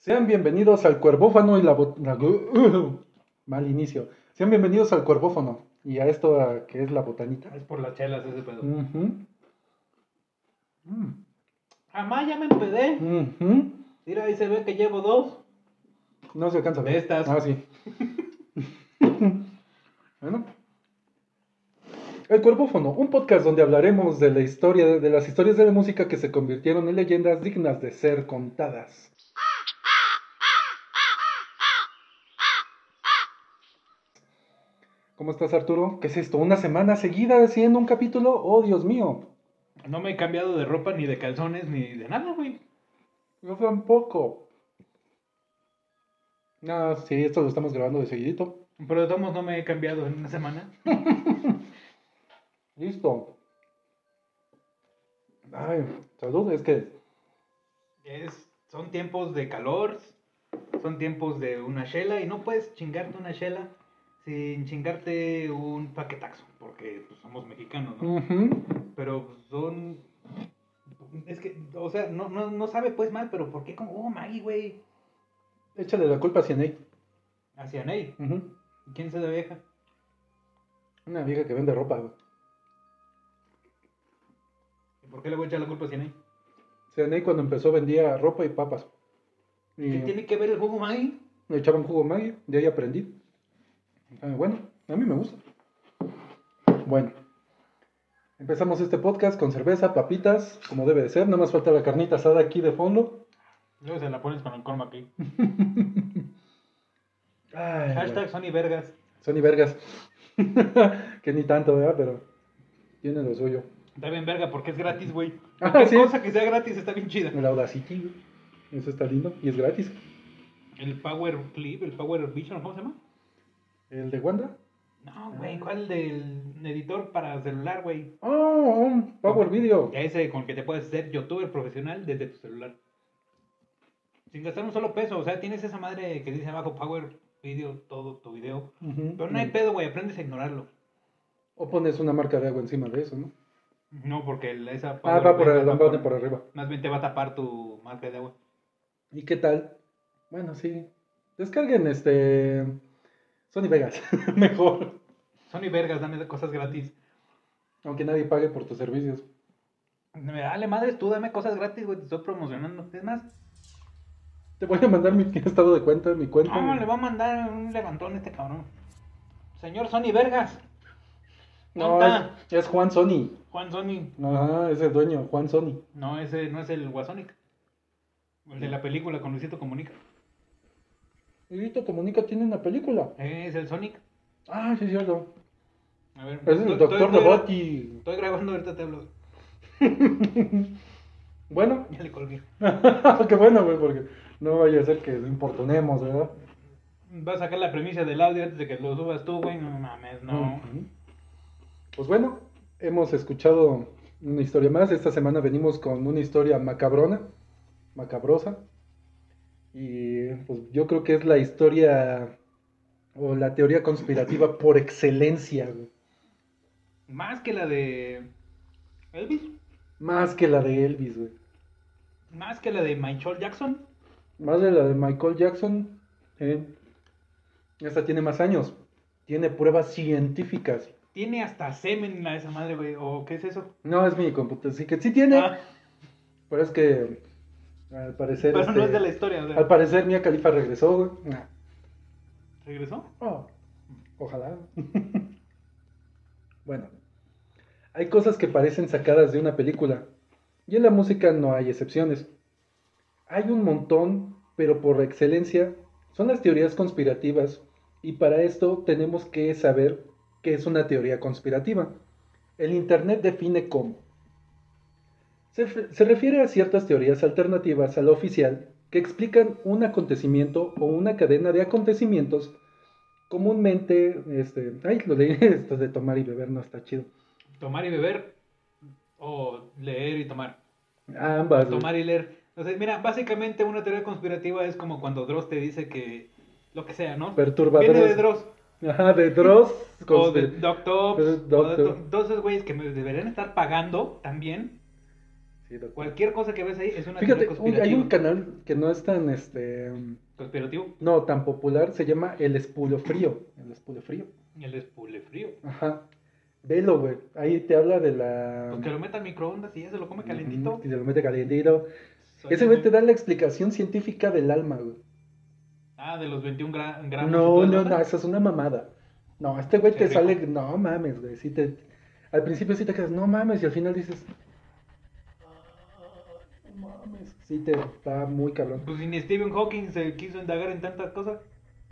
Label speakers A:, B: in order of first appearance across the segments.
A: Sean bienvenidos al Cuervófano y la, bot- la- mal inicio. Sean bienvenidos al Cuervófano y a esto a- que es la botanita.
B: Es por las chelas ese pedo.
A: Ujú. Mm.
B: Jamás ya me empedé. Mira, ahí se ve que llevo dos.
A: No se alcanza a ver.
B: De estas.
A: Ah, sí. bueno. El Cuervófono, un podcast donde hablaremos de la historia, de las historias de la música que se convirtieron en leyendas dignas de ser contadas. ¿Cómo estás, Arturo? ¿Qué es esto? ¿Una semana seguida haciendo un capítulo? ¡Oh, Dios mío!
B: No me he cambiado de ropa, ni de calzones, ni de nada, güey.
A: Yo tampoco. No, sí, esto lo estamos grabando de seguidito.
B: Pero de todos modos no me he cambiado en una semana.
A: Listo. Ay, salud, es que
B: Es, son tiempos de calor, son tiempos de una chela y no puedes chingarte una chela sin chingarte un paquetaxo, porque pues, somos mexicanos, ¿no? Pero pues, son... Es que, o sea, no, no, no sabe pues mal, pero ¿por qué como, oh, Maggie, güey?
A: échale la culpa a Cianey.
B: Hacia Ney.
A: Ujú.
B: ¿Quién es esa vieja?
A: Una vieja que vende ropa. güey.
B: ¿Y por qué le voy a echar la culpa a Cianey?
A: Cianey cuando empezó vendía ropa y papas. Y
B: ¿Qué tiene que ver el jugo Maggie?
A: me echaban jugo Maggi, de ahí aprendí. Ah, bueno, a mí me gusta. Bueno, empezamos este podcast con cerveza, papitas, como debe de ser. Nada más falta la carnita asada aquí de fondo.
B: Luego se la pones con el corma aquí.
A: Ay,
B: Hashtag Sony Vergas.
A: Sony Vergas. que ni tanto, ¿verdad? Pero tiene lo suyo.
B: Está bien verga porque es gratis, güey.
A: Ah, sí.
B: cosa que sea gratis está bien chida.
A: El Audacity, güey. Eso está lindo y es gratis.
B: El Power Clip, el Power Vision, ¿cómo se llama?
A: ¿El de Wanda?
B: No, güey, ¿cuál del editor para celular, güey?
A: Oh, Power Video.
B: Ese con el que te puedes ser youtuber profesional desde tu celular. Sin gastar un solo peso. O sea, tienes esa madre que dice abajo Power Video, todo tu video. Pero no hay pedo, güey, aprendes a ignorarlo.
A: O pones una marca de agua encima de eso, ¿no?
B: No, porque esa
A: Ah,
B: Power
A: va por el
B: va
A: va por arriba.
B: Más bien te va a tapar tu marca de agua.
A: ¿Y qué tal? Bueno, sí. Descarguen este. Sony Vegas. Mejor.
B: Sony Vergas, dame cosas gratis.
A: Aunque nadie pague por tus servicios.
B: Me dale madres, tú dame cosas gratis, güey, te estoy promocionando. Es más,
A: Te voy a mandar mi estado de cuenta, mi cuenta.
B: no, le va a mandar un levantón a este cabrón. Señor Sony Vergas.
A: No,
B: ¿Dónde
A: es, es Juan Sony.
B: Juan Sony.
A: Ajá, es el dueño, Juan Sony.
B: No, ese no es el Guasonic. El de la película con Luisito Comunica.
A: Vito Comunica tiene una película.
B: Es el Sonic.
A: Ah, sí, es cierto.
B: A ver.
A: Es el Doctor Robot y.
B: Estoy grabando, ahorita te hablo.
A: Bueno,
B: Ya le colgué.
A: qué bueno, güey, porque no vaya a ser que lo importunemos, ¿verdad?
B: Va a sacar la premisa del audio antes de que lo subas tú, güey. No mames, no.
A: Pues bueno, hemos escuchado una historia más. Esta semana venimos con una historia macabrona, macabrosa. Y pues yo creo que es la historia o la teoría conspirativa por excelencia, güey.
B: Más que la de Elvis.
A: Más que la de Elvis, güey.
B: Más que la de Michael Jackson.
A: Más de la de Michael Jackson. eh. Esta tiene más años. Tiene pruebas científicas.
B: Tiene hasta semen la esa madre, güey. ¿O qué es eso?
A: No, es mi computadora. Sí que sí tiene.
B: Ah,
A: Pero es que al parecer.
B: pero
A: este,
B: no es de la historia. o sea,
A: Al parecer Mia Khalifa regresó, güey. Nah.
B: ¿Regresó?
A: Oh, ojalá. bueno, hay cosas que parecen sacadas de una película. Y en la música no hay excepciones. Hay un montón, pero por excelencia son las teorías conspirativas. Y para esto tenemos que saber qué es una teoría conspirativa. El Internet define cómo. Se, refiere a ciertas teorías alternativas a la oficial que explican un acontecimiento o una cadena de acontecimientos comúnmente, este, ay, lo de esto de tomar y beber no está chido.
B: Tomar y beber. O leer y tomar.
A: Ambas.
B: Tomar y leer. Entonces, mira, básicamente una teoría conspirativa es como cuando Dross te dice que lo que sea, ¿no?
A: Perturbadores.
B: Viene de Dross.
A: Ajá, de Dross.
B: O de Doctor. O todos esos güeyes que me deberían estar pagando también.
A: Sí.
B: Cualquier cosa que ves ahí es una
A: Fíjate, hay un canal que no es tan, este,
B: ¿Conspirativo?
A: no, tan popular, se llama El Espulo Frío. El Espulo Frío.
B: El espule frío.
A: Ajá. Velo, güey. Ahí te habla de la...
B: Pues que lo meta al microondas y ya se lo come calentito.
A: Y se lo mete calentito.
B: Soy
A: Ese
B: el-
A: güey te da la explicación científica del alma, güey.
B: Ah, de los 21 gra- gramos.
A: No, no, no, esa es una mamada. No, este güey te
B: rico.
A: sale, no mames, güey. Sí te, al principio sí te quedas, no mames, y al final dices, "Ah, no mames. Sí te está muy cabrón.
B: Pues si ni Stephen Hawking se quiso indagar en tantas cosas.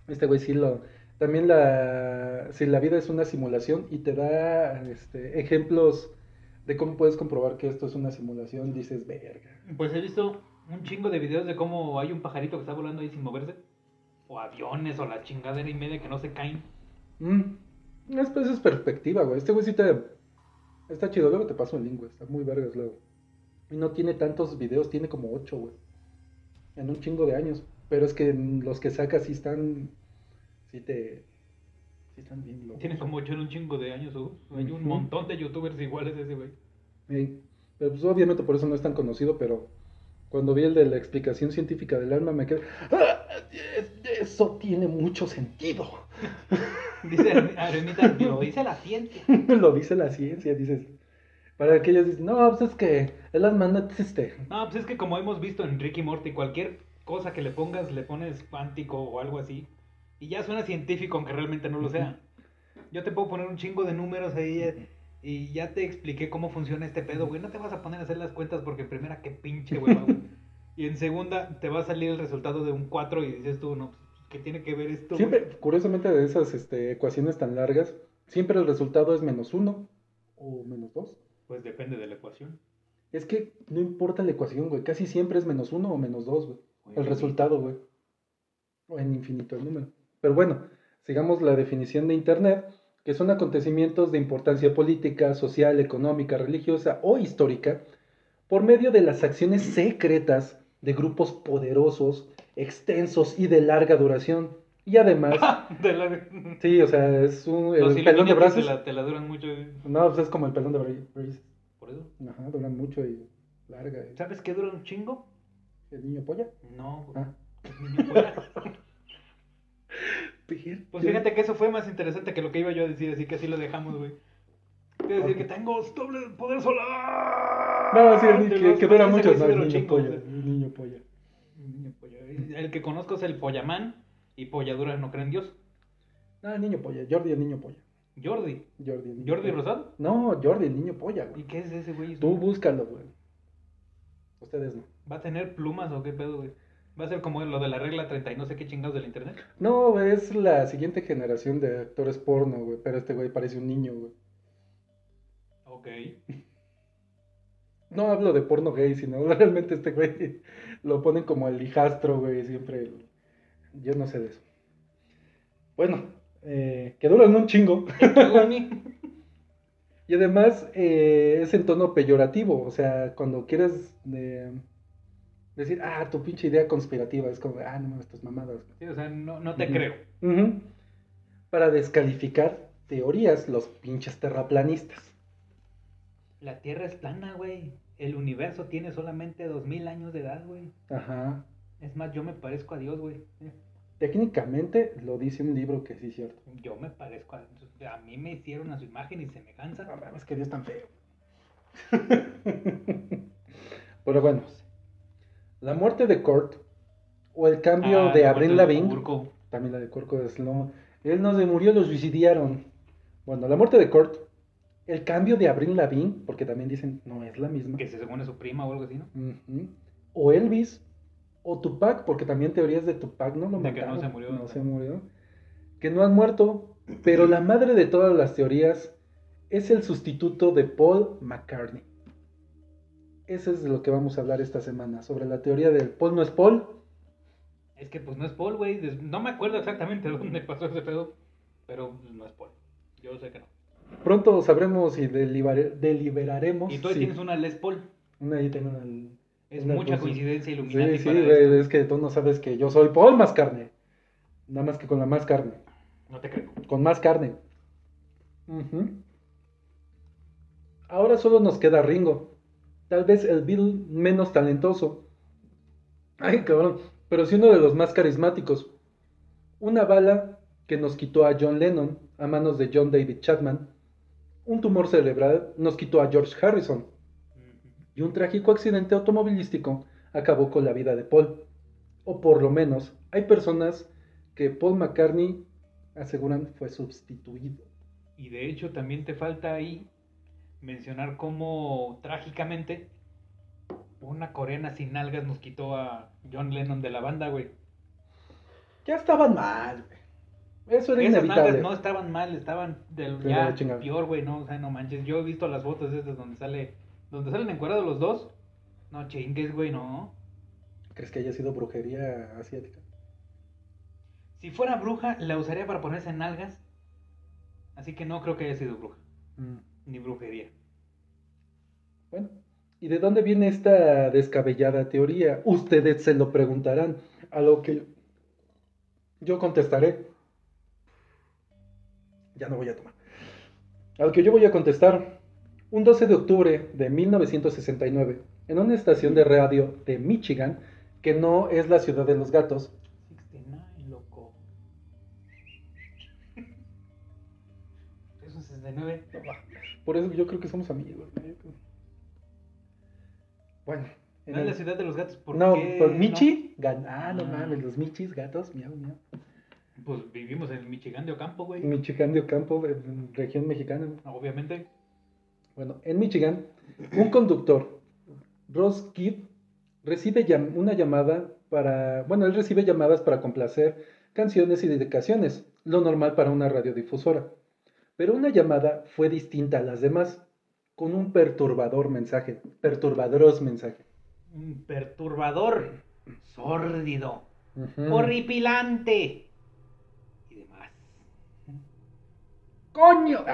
A: Este güey sí lo. También la. Si la vida es una simulación y te da este, ejemplos de cómo puedes comprobar que esto es una simulación, dices, verga.
B: Pues he visto un chingo de videos de cómo hay un pajarito que está volando ahí sin moverse. O aviones o la chingadera y media que no se caen.
A: Mm. Es, pues, es perspectiva, güey. Este güey sí te. Está chido. Luego te paso el link, güey. Está muy vergas luego. Y no tiene tantos videos, tiene como ocho, güey. En un chingo de años. Pero es que los que saca sí están. Sí te. Sí están bien locos.
B: Tiene como ocho en un chingo de años. ¿o? Hay un montón de youtubers iguales a ese güey.
A: Ey, Pero pues obviamente por eso no es tan conocido, pero cuando vi el de la explicación científica del alma me quedé. "Ah, es- Eso tiene mucho sentido.
B: Dice Arenita, lo dice la ciencia.
A: Lo dice la ciencia, dices. Para aquellos dicen, no, pues es que el alma no existe.
B: No, pues es que como hemos visto en Ricky Morty, cualquier cosa que le pongas, le pones cuántico o algo así. Y ya suena científico, aunque realmente no lo sea. Yo te puedo poner un chingo de números ahí eh, y ya te expliqué cómo funciona este pedo, güey. No te vas a poner a hacer las cuentas porque en primera, qué pinche, güey. y en segunda, te va a salir el resultado de un 4 y dices tú, no, pues, ¿qué tiene que ver esto? güey?
A: Siempre, curiosamente, de esas este, ecuaciones tan largas, siempre el resultado es menos uno o menos dos.
B: Pues depende de la ecuación.
A: Es que no importa la ecuación, güey. Casi siempre es menos uno o menos dos, güey. El resultado, güey. O en infinito el número. Pero bueno, sigamos la definición de Internet, que son acontecimientos de importancia política, social, económica, religiosa o histórica, por medio de las acciones secretas de grupos poderosos, extensos y de larga duración. Y además,
B: De la-
A: sí, o sea, es un,
B: Los
A: el pelón de brazos.
B: Te la, te la duran mucho. güey.
A: No, pues es como el pelón de bra- braces.
B: Por eso.
A: Ajá, duran mucho y larga. y-
B: ¿Sabes qué dura un chingo?
A: ¿El niño polla?
B: No, güey.
A: Ah.
B: El niño fuera.
A: Pues
B: fíjate que eso fue más interesante que lo que iba yo a decir, así que así lo dejamos, güey. Quiero decir que tengo doble poder solar.
A: No, sí, el niño, que,
B: los
A: que dura
B: cuales
A: mucho,
B: ese
A: no,
B: güey sí
A: el
B: duró
A: niño
B: chingo,
A: polla. El niño polla.
B: El niño polla. El que conozco es el Pollaman y Polladura no cree en Dios.
A: No, el niño polla. Jordi, el niño polla.
B: Jordi.
A: Jordi, el niño
B: ¿Jordi. Rosado?
A: No, Jordi, el niño polla,
B: ¿Y
A: güey.
B: qué es ese güey?
A: Tú búscalo, güey. Ustedes no.
B: ¿Va a tener plumas o qué pedo, güey? Va a ser como lo de la regla 30 y no sé qué chingados del internet.
A: No, güey, es la siguiente generación de actores porno, güey. Pero este güey parece un niño, güey.
B: Ok.
A: No hablo de porno gay, sino realmente este güey lo ponen como el hijastro, güey. Siempre. Yo no sé de eso. Bueno, eh, que duran un chingo. Y además eh, es en tono peyorativo, o sea, cuando quieres eh, decir, ah, tu pinche idea conspirativa, es como, ah, no mames, tus mamadas.
B: Sí, o sea, no, no te creo.
A: Para descalificar teorías, los pinches terraplanistas.
B: La Tierra es plana, güey. El universo tiene solamente dos mil años de edad, güey.
A: Ajá.
B: Es más, yo me parezco a Dios, güey.
A: Técnicamente lo dice un libro que sí es cierto.
B: Yo me parezco a... A mí me hicieron a su imagen y semejanza.
A: No mames, que Dios tan feo. Pero bueno, la muerte de Kurt o el cambio
B: Ah,
A: de
B: la de
A: Lavigne
B: Turco.
A: También la de Corco es no. Él no se murió, lo suicidaron. Bueno, la muerte de Kurt, el cambio de Avril Lavigne, porque también dicen no es la misma.
B: Que se supone su prima o algo así, ¿no?
A: O Elvis, o Tupac, porque también teorías de Tupac no lo
B: De que no se murió.
A: No se murió. Que no han muerto, pero la madre de todas las teorías es el sustituto de Paul McCartney. Eso es de lo que vamos a hablar esta semana, sobre la teoría del Paul no es Paul.
B: Es que pues no es Paul, güey. No me acuerdo exactamente dónde pasó ese pedo. Pero pues, no es Paul. Yo sé que no.
A: Pronto sabremos y deliberaremos.
B: Y tú tienes una Les Paul.
A: Una ahí tengo una-
B: Es
A: una
B: mucha
A: cosa.
B: coincidencia
A: Sí,
B: Illuminati
A: sí, güey,
B: esto.
A: es que tú no sabes que yo soy Paul más carne. Nada más que con la más carne.
B: No te creo.
A: Con más carne. Ahora solo nos queda Ringo. tal vez el Beatle menos talentoso. Ay, cabrón, pero sí uno de los más carismáticos. Una bala que nos quitó a John Lennon a manos de John David Chapman. Un tumor cerebral nos quitó a George Harrison. Y un trágico accidente automovilístico acabó con la vida de Paul. O por lo menos hay personas que Paul McCartney aseguran fue sustituido.
B: Y de hecho también te falta ahí mencionar cómo trágicamente una coreana sin algas nos quitó a John Lennon de la banda, güey.
A: Ya estaban mal, güey. Eso era
B: Esas
A: inevitable.
B: nalgas no estaban mal, estaban del
A: De
B: ya peor, güey, no, o sea, no manches. Yo he visto las fotos esas donde sale, donde salen encuadrados los dos. No chingues, güey, no.
A: ¿Crees que haya sido brujería asiática?
B: Si fuera bruja, la usaría para ponerse en nalgas. Así que no creo que haya sido bruja,
A: Mm.
B: ni brujería.
A: Bueno, ¿y de dónde viene esta descabellada teoría? Ustedes se lo preguntarán, a lo que yo contestaré. Ya no voy a tomar. A lo que yo voy a contestar. Un 12 de octubre de 1969, en una estación de radio de Michigan, que no es la ciudad de los gatos,
B: 69, loco. Es un 69.
A: por eso yo creo que somos amigos. Bueno, en
B: No es
A: el-
B: la ciudad de los gatos, ¿por
A: no,
B: qué
A: por
B: no?
A: Michi, gan- ah, no
B: Ah.
A: mames, los Michis, gatos, miau, miau.
B: Pues vivimos en Michigan de Ocampo, güey.
A: Michigan de Ocampo, en región mexicana.
B: Obviamente.
A: Bueno, en Michigan, un conductor, Ross Kidd, recibe llam- una llamada para, bueno, él recibe llamadas para complacer canciones y dedicaciones, lo normal para una radiodifusora. Pero una llamada fue distinta a las demás, con un perturbador mensaje, perturbadoros mensaje.
B: Un perturbador. Sórdido. Horripilante. Y demás.
A: ¡Coño!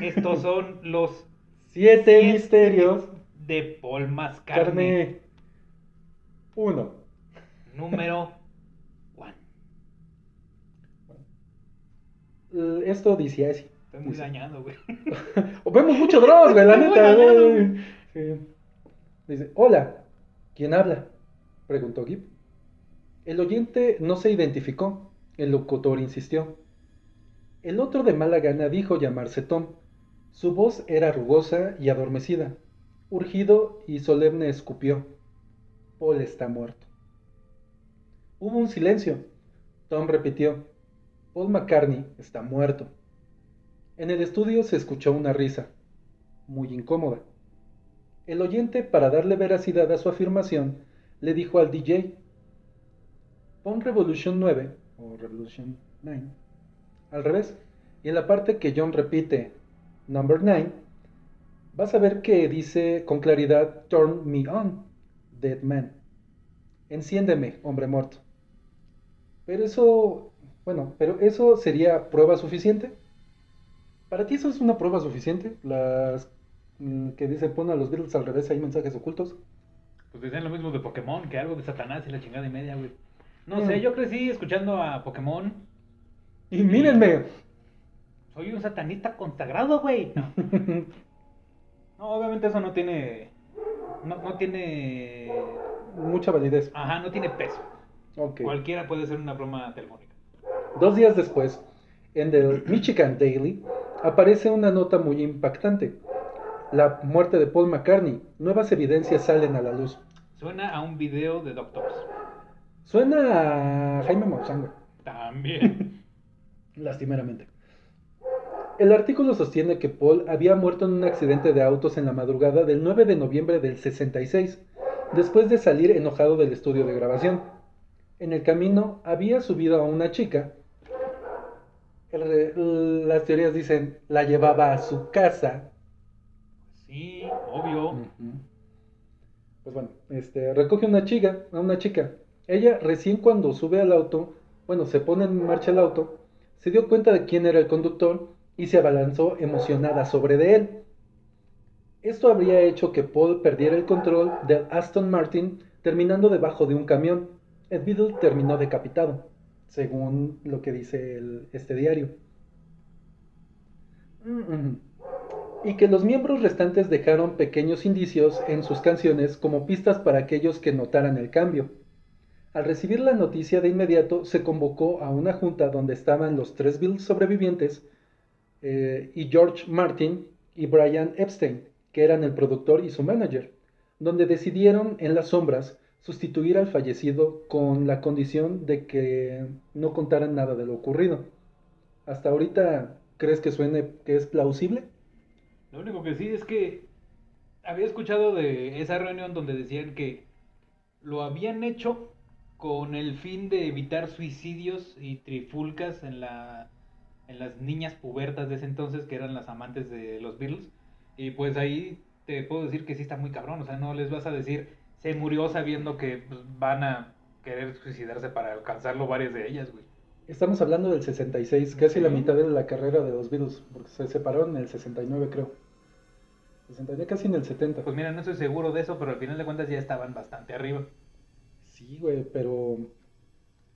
B: Estos son los
A: Siete
B: Siete.
A: misterios.
B: de Paul Mascarne.
A: Carne. Uno.
B: Número one.
A: Eh, Esto dice así.
B: Estoy muy
A: Dice.
B: dañado, güey.
A: Vemos mucho Dross, güey, la neta.
B: dañado.
A: güey. Sí. Dice, hola, ¿quién habla? Preguntó Gib. El oyente no se identificó. El locutor insistió. El otro de mala gana dijo llamarse Tom. Su voz era rugosa y adormecida. Urgido y solemne escupió. Paul está muerto. Hubo un silencio. Tom repitió. Paul McCartney está muerto. En el estudio se escuchó una risa, muy incómoda. El oyente, para darle veracidad a su afirmación, le dijo al DJ, pon Revolution 9 o Revolution 9 al revés, y en la parte que John repite, Number 9, vas a ver que dice con claridad, Turn me on, dead man. Enciéndeme, hombre muerto. Pero eso, bueno, pero eso sería prueba suficiente. ¿Para ti eso es una prueba suficiente? Las mm, que dicen pon a los Beatles al revés, hay mensajes ocultos.
B: Pues decían lo mismo de Pokémon, que algo de Satanás y la chingada y media, güey. No
A: Mm.
B: sé, yo crecí escuchando a Pokémon.
A: Y mírenme.
B: Soy un satanista consagrado, güey. No, No, obviamente eso no tiene. No, no tiene.
A: Mucha validez.
B: Ajá, no tiene peso.
A: Ok.
B: Cualquiera puede ser una broma telefónica.
A: Dos días después, en el Michigan Daily, aparece una nota muy impactante. La muerte de Paul McCartney. Nuevas evidencias salen a la luz.
B: Suena a un video de Doctors.
A: Suena a Jaime Maussan.
B: También.
A: lastimeramente. El artículo sostiene que Paul había muerto en un accidente de autos en la madrugada del 9 de noviembre del 66, después de salir enojado del estudio de grabación. En el camino había subido a una chica. El las teorías dicen la llevaba a su casa.
B: Sí, obvio.
A: Pues bueno, este, recoge una chica, a una chica. Ella recién cuando sube al auto, bueno, se pone en marcha el auto, se dio cuenta de quién era el conductor y se abalanzó emocionada sobre de él. Esto habría hecho que Paul perdiera el control del Aston Martin terminando debajo de un camión. El Beatle terminó decapitado, según lo que dice este diario. Mm, mm. y que los miembros restantes dejaron pequeños indicios en sus canciones como pistas para aquellos que notaran el cambio. Al recibir la noticia de inmediato se convocó a una junta donde estaban los tres Beatles sobrevivientes eh, y George Martin y Brian Epstein, que eran el productor y su manager, donde decidieron en las sombras sustituir al fallecido con la condición de que no contaran nada de lo ocurrido. Hasta ahorita, ¿crees que suene que es plausible?
B: Lo único que sí es que había escuchado de esa reunión donde decían que lo habían hecho con el fin de evitar suicidios y trifulcas en la en las niñas pubertas de ese entonces que eran las amantes de los Beatles y pues ahí te puedo decir que sí está muy cabrón, o sea, no les vas a decir se murió sabiendo que pues, van a querer suicidarse para alcanzarlo varias de ellas, güey.
A: Estamos hablando del 66, casi la mitad de la carrera de los Beatles, porque se separaron en el 69 creo. 69, casi en el 70.
B: Pues mira, no estoy seguro de eso, pero al final de cuentas ya estaban bastante arriba.
A: Sí, güey, pero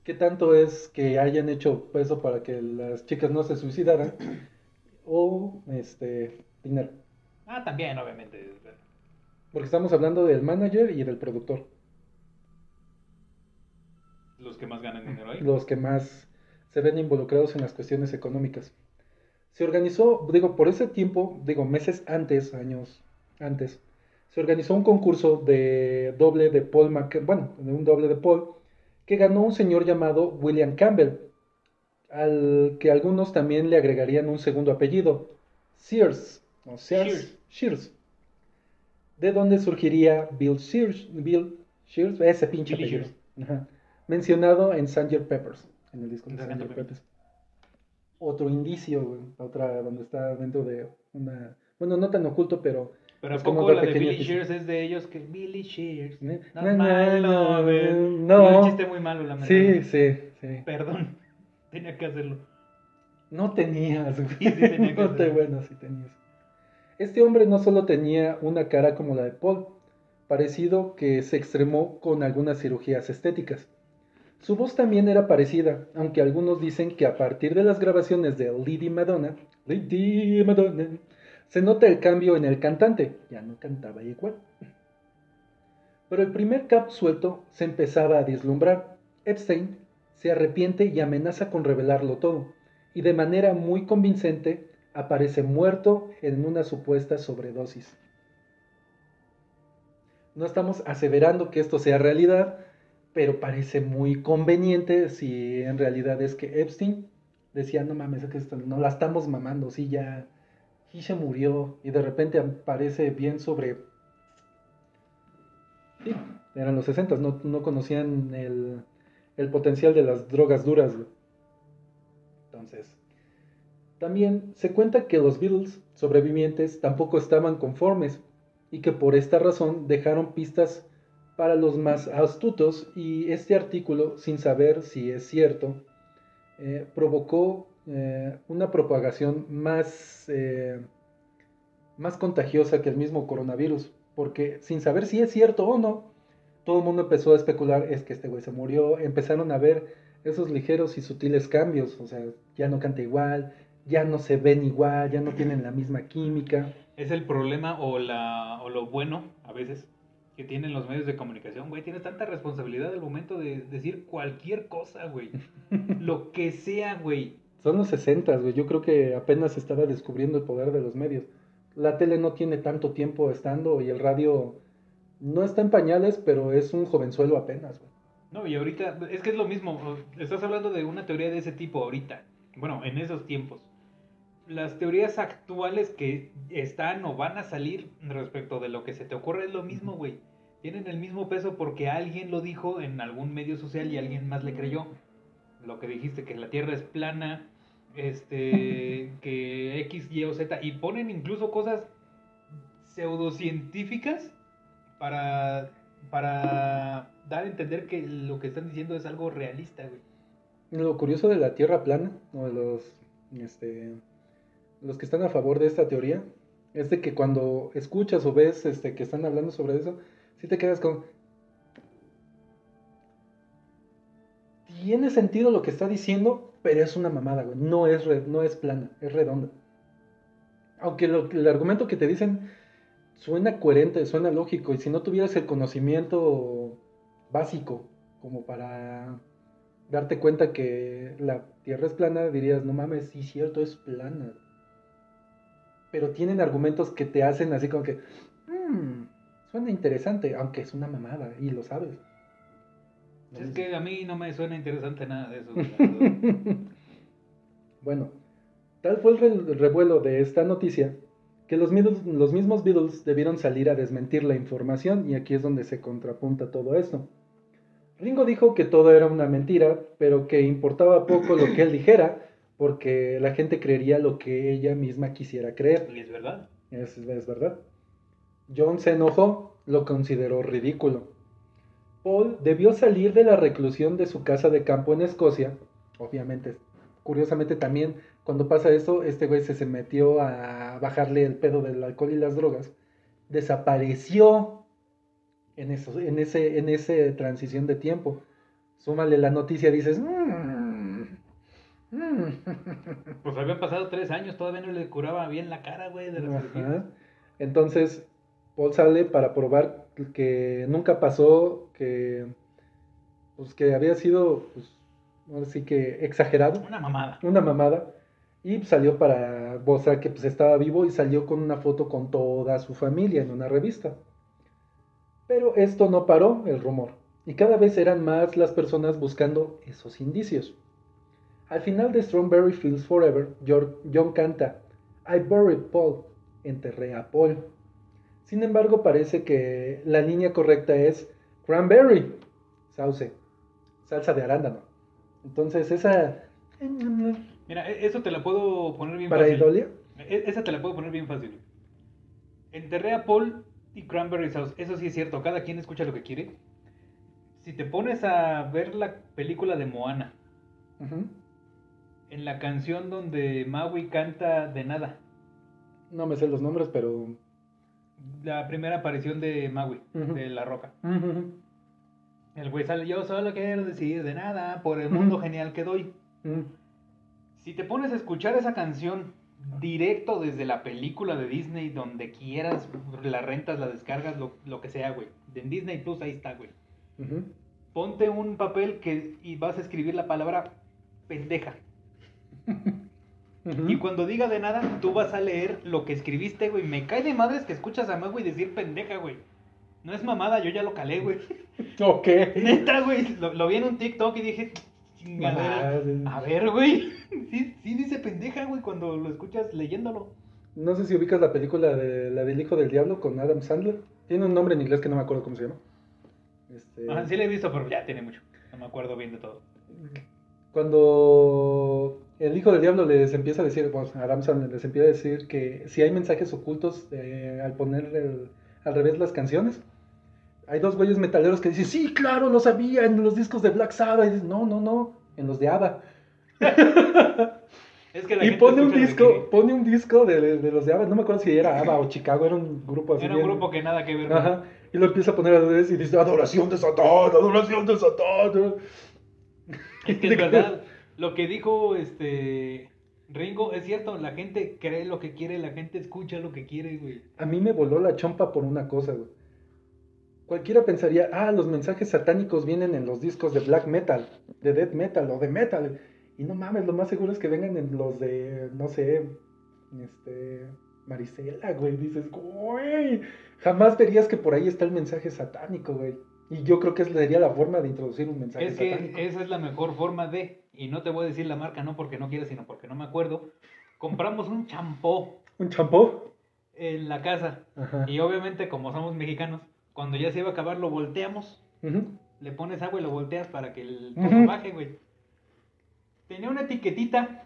A: ¿qué tanto es que hayan hecho eso para que las chicas no se suicidaran? o este dinero.
B: Ah, también, obviamente.
A: Porque estamos hablando del manager y del productor.
B: Los que más ganan dinero ahí.
A: Los que más se ven involucrados en las cuestiones económicas. Se organizó, digo, por ese tiempo, digo, meses antes, años antes, se organizó un concurso de doble de Paul bueno, de un doble de Paul, que ganó un señor llamado William Campbell, al que algunos también le agregarían un segundo apellido, Sears, o Sears, Shears, de donde surgiría Bill Sears, Bill Shears, ese pinche apellido, mencionado en Sanger Peppers, en el disco de Sanger Peppers. Otro indicio, otra donde está dentro de una, bueno, no tan oculto, pero
B: pero es como la de Billy Shears es de ellos que Billy Shears. No,
A: no, no
B: No. Un chiste muy malo, la verdad.
A: Sí, sí, sí.
B: Perdón. Tenía que hacerlo.
A: No tenías, güey. Sí, tenía que no te, bueno, sí tenías. Este hombre no solo tenía una cara como la de Paul, parecido que se extremó con algunas cirugías estéticas. Su voz también era parecida, aunque algunos dicen que a partir de las grabaciones de Lady Madonna, Lady Madonna, se nota el cambio en el cantante, ya no cantaba igual. Pero el primer cap suelto se empezaba a deslumbrar. Epstein se arrepiente y amenaza con revelarlo todo, y de manera muy convincente aparece muerto en una supuesta sobredosis. No estamos aseverando que esto sea realidad, pero parece muy conveniente si en realidad es que Epstein decía, no mames, no la estamos mamando, sí, ya, y se murió, y de repente aparece bien sobre... Sí, eran los 60, no, no conocían el, el potencial de las drogas duras. Entonces, también se cuenta que los Beatles sobrevivientes tampoco estaban conformes y que por esta razón dejaron pistas para los más astutos y este artículo, sin saber si es cierto, eh, provocó eh, una propagación más, eh, más contagiosa que el mismo coronavirus, porque sin saber si es cierto o no, todo el mundo empezó a especular, es que este güey se murió, empezaron a ver esos ligeros y sutiles cambios, o sea, ya no canta igual, ya no se ven igual, ya no tienen la misma química.
B: Es el problema o, la, o lo bueno a veces que tienen los medios de comunicación, güey. Tienes tanta responsabilidad al momento de decir cualquier cosa, güey. lo que sea, güey.
A: Son los 60, güey. Yo creo que apenas estaba descubriendo el poder de los medios. La tele no tiene tanto tiempo estando y el radio no está en pañales, pero es un jovenzuelo apenas, güey.
B: No, y ahorita, es que es lo mismo. Estás hablando de una teoría de ese tipo ahorita. Bueno, en esos tiempos las teorías actuales que están o van a salir respecto de lo que se te ocurre es lo mismo, güey. Tienen el mismo peso porque alguien lo dijo en algún medio social y alguien más le creyó. Lo que dijiste, que la Tierra es plana, este, que X, Y o Z, y ponen incluso cosas pseudocientíficas para, para dar a entender que lo que están diciendo es algo realista, güey.
A: Lo curioso de la Tierra plana, o de los, este, los que están a favor de esta teoría, es de que cuando escuchas o ves este, que están hablando sobre eso, si te quedas con... Tiene sentido lo que está diciendo, pero es una mamada, güey. No es, no es plana, es redonda. Aunque el argumento que te dicen suena coherente, suena lógico, y si no tuvieras el conocimiento básico como para darte cuenta que la Tierra es plana, dirías, no mames, sí, cierto, es plana. Pero tienen argumentos que te hacen así como que, "Mm, suena interesante, aunque es una mamada, y lo sabes.
B: Es que a mí no me suena interesante nada de eso.
A: Bueno, tal fue el re- el revuelo de esta noticia que los, Beatles- los mismos Beatles debieron salir a desmentir la información y aquí es donde se contrapunta todo esto. Ringo dijo que todo era una mentira, pero que importaba poco lo que él dijera porque la gente creería lo que ella misma quisiera creer.
B: Y es verdad.
A: Es, es verdad. John se enojó, lo consideró ridículo. Paul debió salir de la reclusión de su casa de campo en Escocia. Obviamente, curiosamente también, cuando pasa eso, este güey se, metió a bajarle el pedo del alcohol y las drogas. Desapareció en, eso, en, ese, en ese transición de tiempo. Súmale la noticia, dices... "Mm, mm".
B: Pues habían pasado tres años, todavía no le curaba bien la cara, güey, de la.
A: Entonces, Paul sale para probar que nunca pasó, que pues que había sido, pues, ahora sí que exagerado,
B: Una mamada.
A: una mamada, y salió para mostrar que pues estaba vivo y salió con una foto con toda su familia en una revista. Pero esto no paró el rumor, y cada vez eran más las personas buscando esos indicios. Al final de Strawberry Fields Forever, John canta I buried Paul, enterré a Paul. Sin embargo, parece que la línea correcta es cranberry, sauce, salsa de arándano. Entonces, esa
B: Mira, e- eso te la puedo poner bien
A: para
B: fácil.
A: Idolia,
B: E- Esa te la puedo poner bien fácil. Enterré a Paul y Cranberry Sauce. Eso sí es cierto, cada quien escucha lo que quiere. Si te pones a ver la película de Moana, en la canción donde Maui canta de nada,
A: no me sé los nombres, pero
B: la primera aparición de Maui, de La Roca. El güey sale, yo solo quiero decir de nada por el mundo genial que doy. Si te pones a escuchar esa canción directo desde la película de Disney, donde quieras, la rentas, la descargas, lo, lo que sea, güey. En Disney Plus ahí está, güey. Ponte un papel que y vas a escribir la palabra pendeja. Y cuando diga de nada, tú vas a leer lo que escribiste, güey. Me cae de madres que escuchas a Magui decir pendeja, güey. No es mamada, yo ya lo calé, güey.
A: Ok.
B: Neta, güey. Lo, lo vi en un TikTok y dije.
A: Madre.
B: A ver, güey. Sí, sí dice pendeja, güey, cuando lo escuchas leyéndolo.
A: No sé si ubicas la película de la del Hijo del Diablo con Adam Sandler. Tiene un nombre en inglés que no me acuerdo cómo se llama. Este,
B: Ajá, sí la he visto, pero ya tiene mucho. No me acuerdo bien de todo.
A: Cuando el Hijo del Diablo les empieza a decir, bueno, Adam Sandler les empieza a decir que si hay mensajes ocultos eh, al poner el- al revés las canciones, hay dos güeyes metaleros que dicen, sí, claro, lo sabía en los discos de Black Sabbath. Y dices, no, no, no, en los de ABBA.
B: Es que la
A: Y
B: gente
A: pone un
B: que
A: disco, pone un disco de, de los de ABBA, no me acuerdo si era ABBA o Chicago, era un grupo así.
B: Era un
A: bien-
B: grupo que nada que ver.
A: Ajá. Y lo empieza a poner al revés y dice, adoración de Satán, adoración de Satán.
B: Es que es verdad. Lo que dijo este Ringo es cierto. La gente cree lo que quiere, la gente escucha lo que quiere, güey.
A: A mí me voló la chompa por una cosa, güey. Cualquiera pensaría, ah, los mensajes satánicos vienen en los discos de black metal, de death metal o de metal. Y no mames, lo más seguro es que vengan en los de, no sé, este, Marisela, güey. Dices, güey, jamás verías que por ahí está el mensaje satánico, güey. Y yo creo que esa sería la forma de introducir un mensaje
B: Es que
A: satánico.
B: esa es la mejor forma de, y no te voy a decir la marca, no porque no quiera, sino porque no me acuerdo. Compramos un champó
A: ¿Un champú?
B: en la casa.
A: Ajá.
B: Y obviamente, como somos mexicanos, cuando ya se iba a acabar, lo volteamos. Le pones agua y lo volteas para que el todo baje, güey. Tenía una etiquetita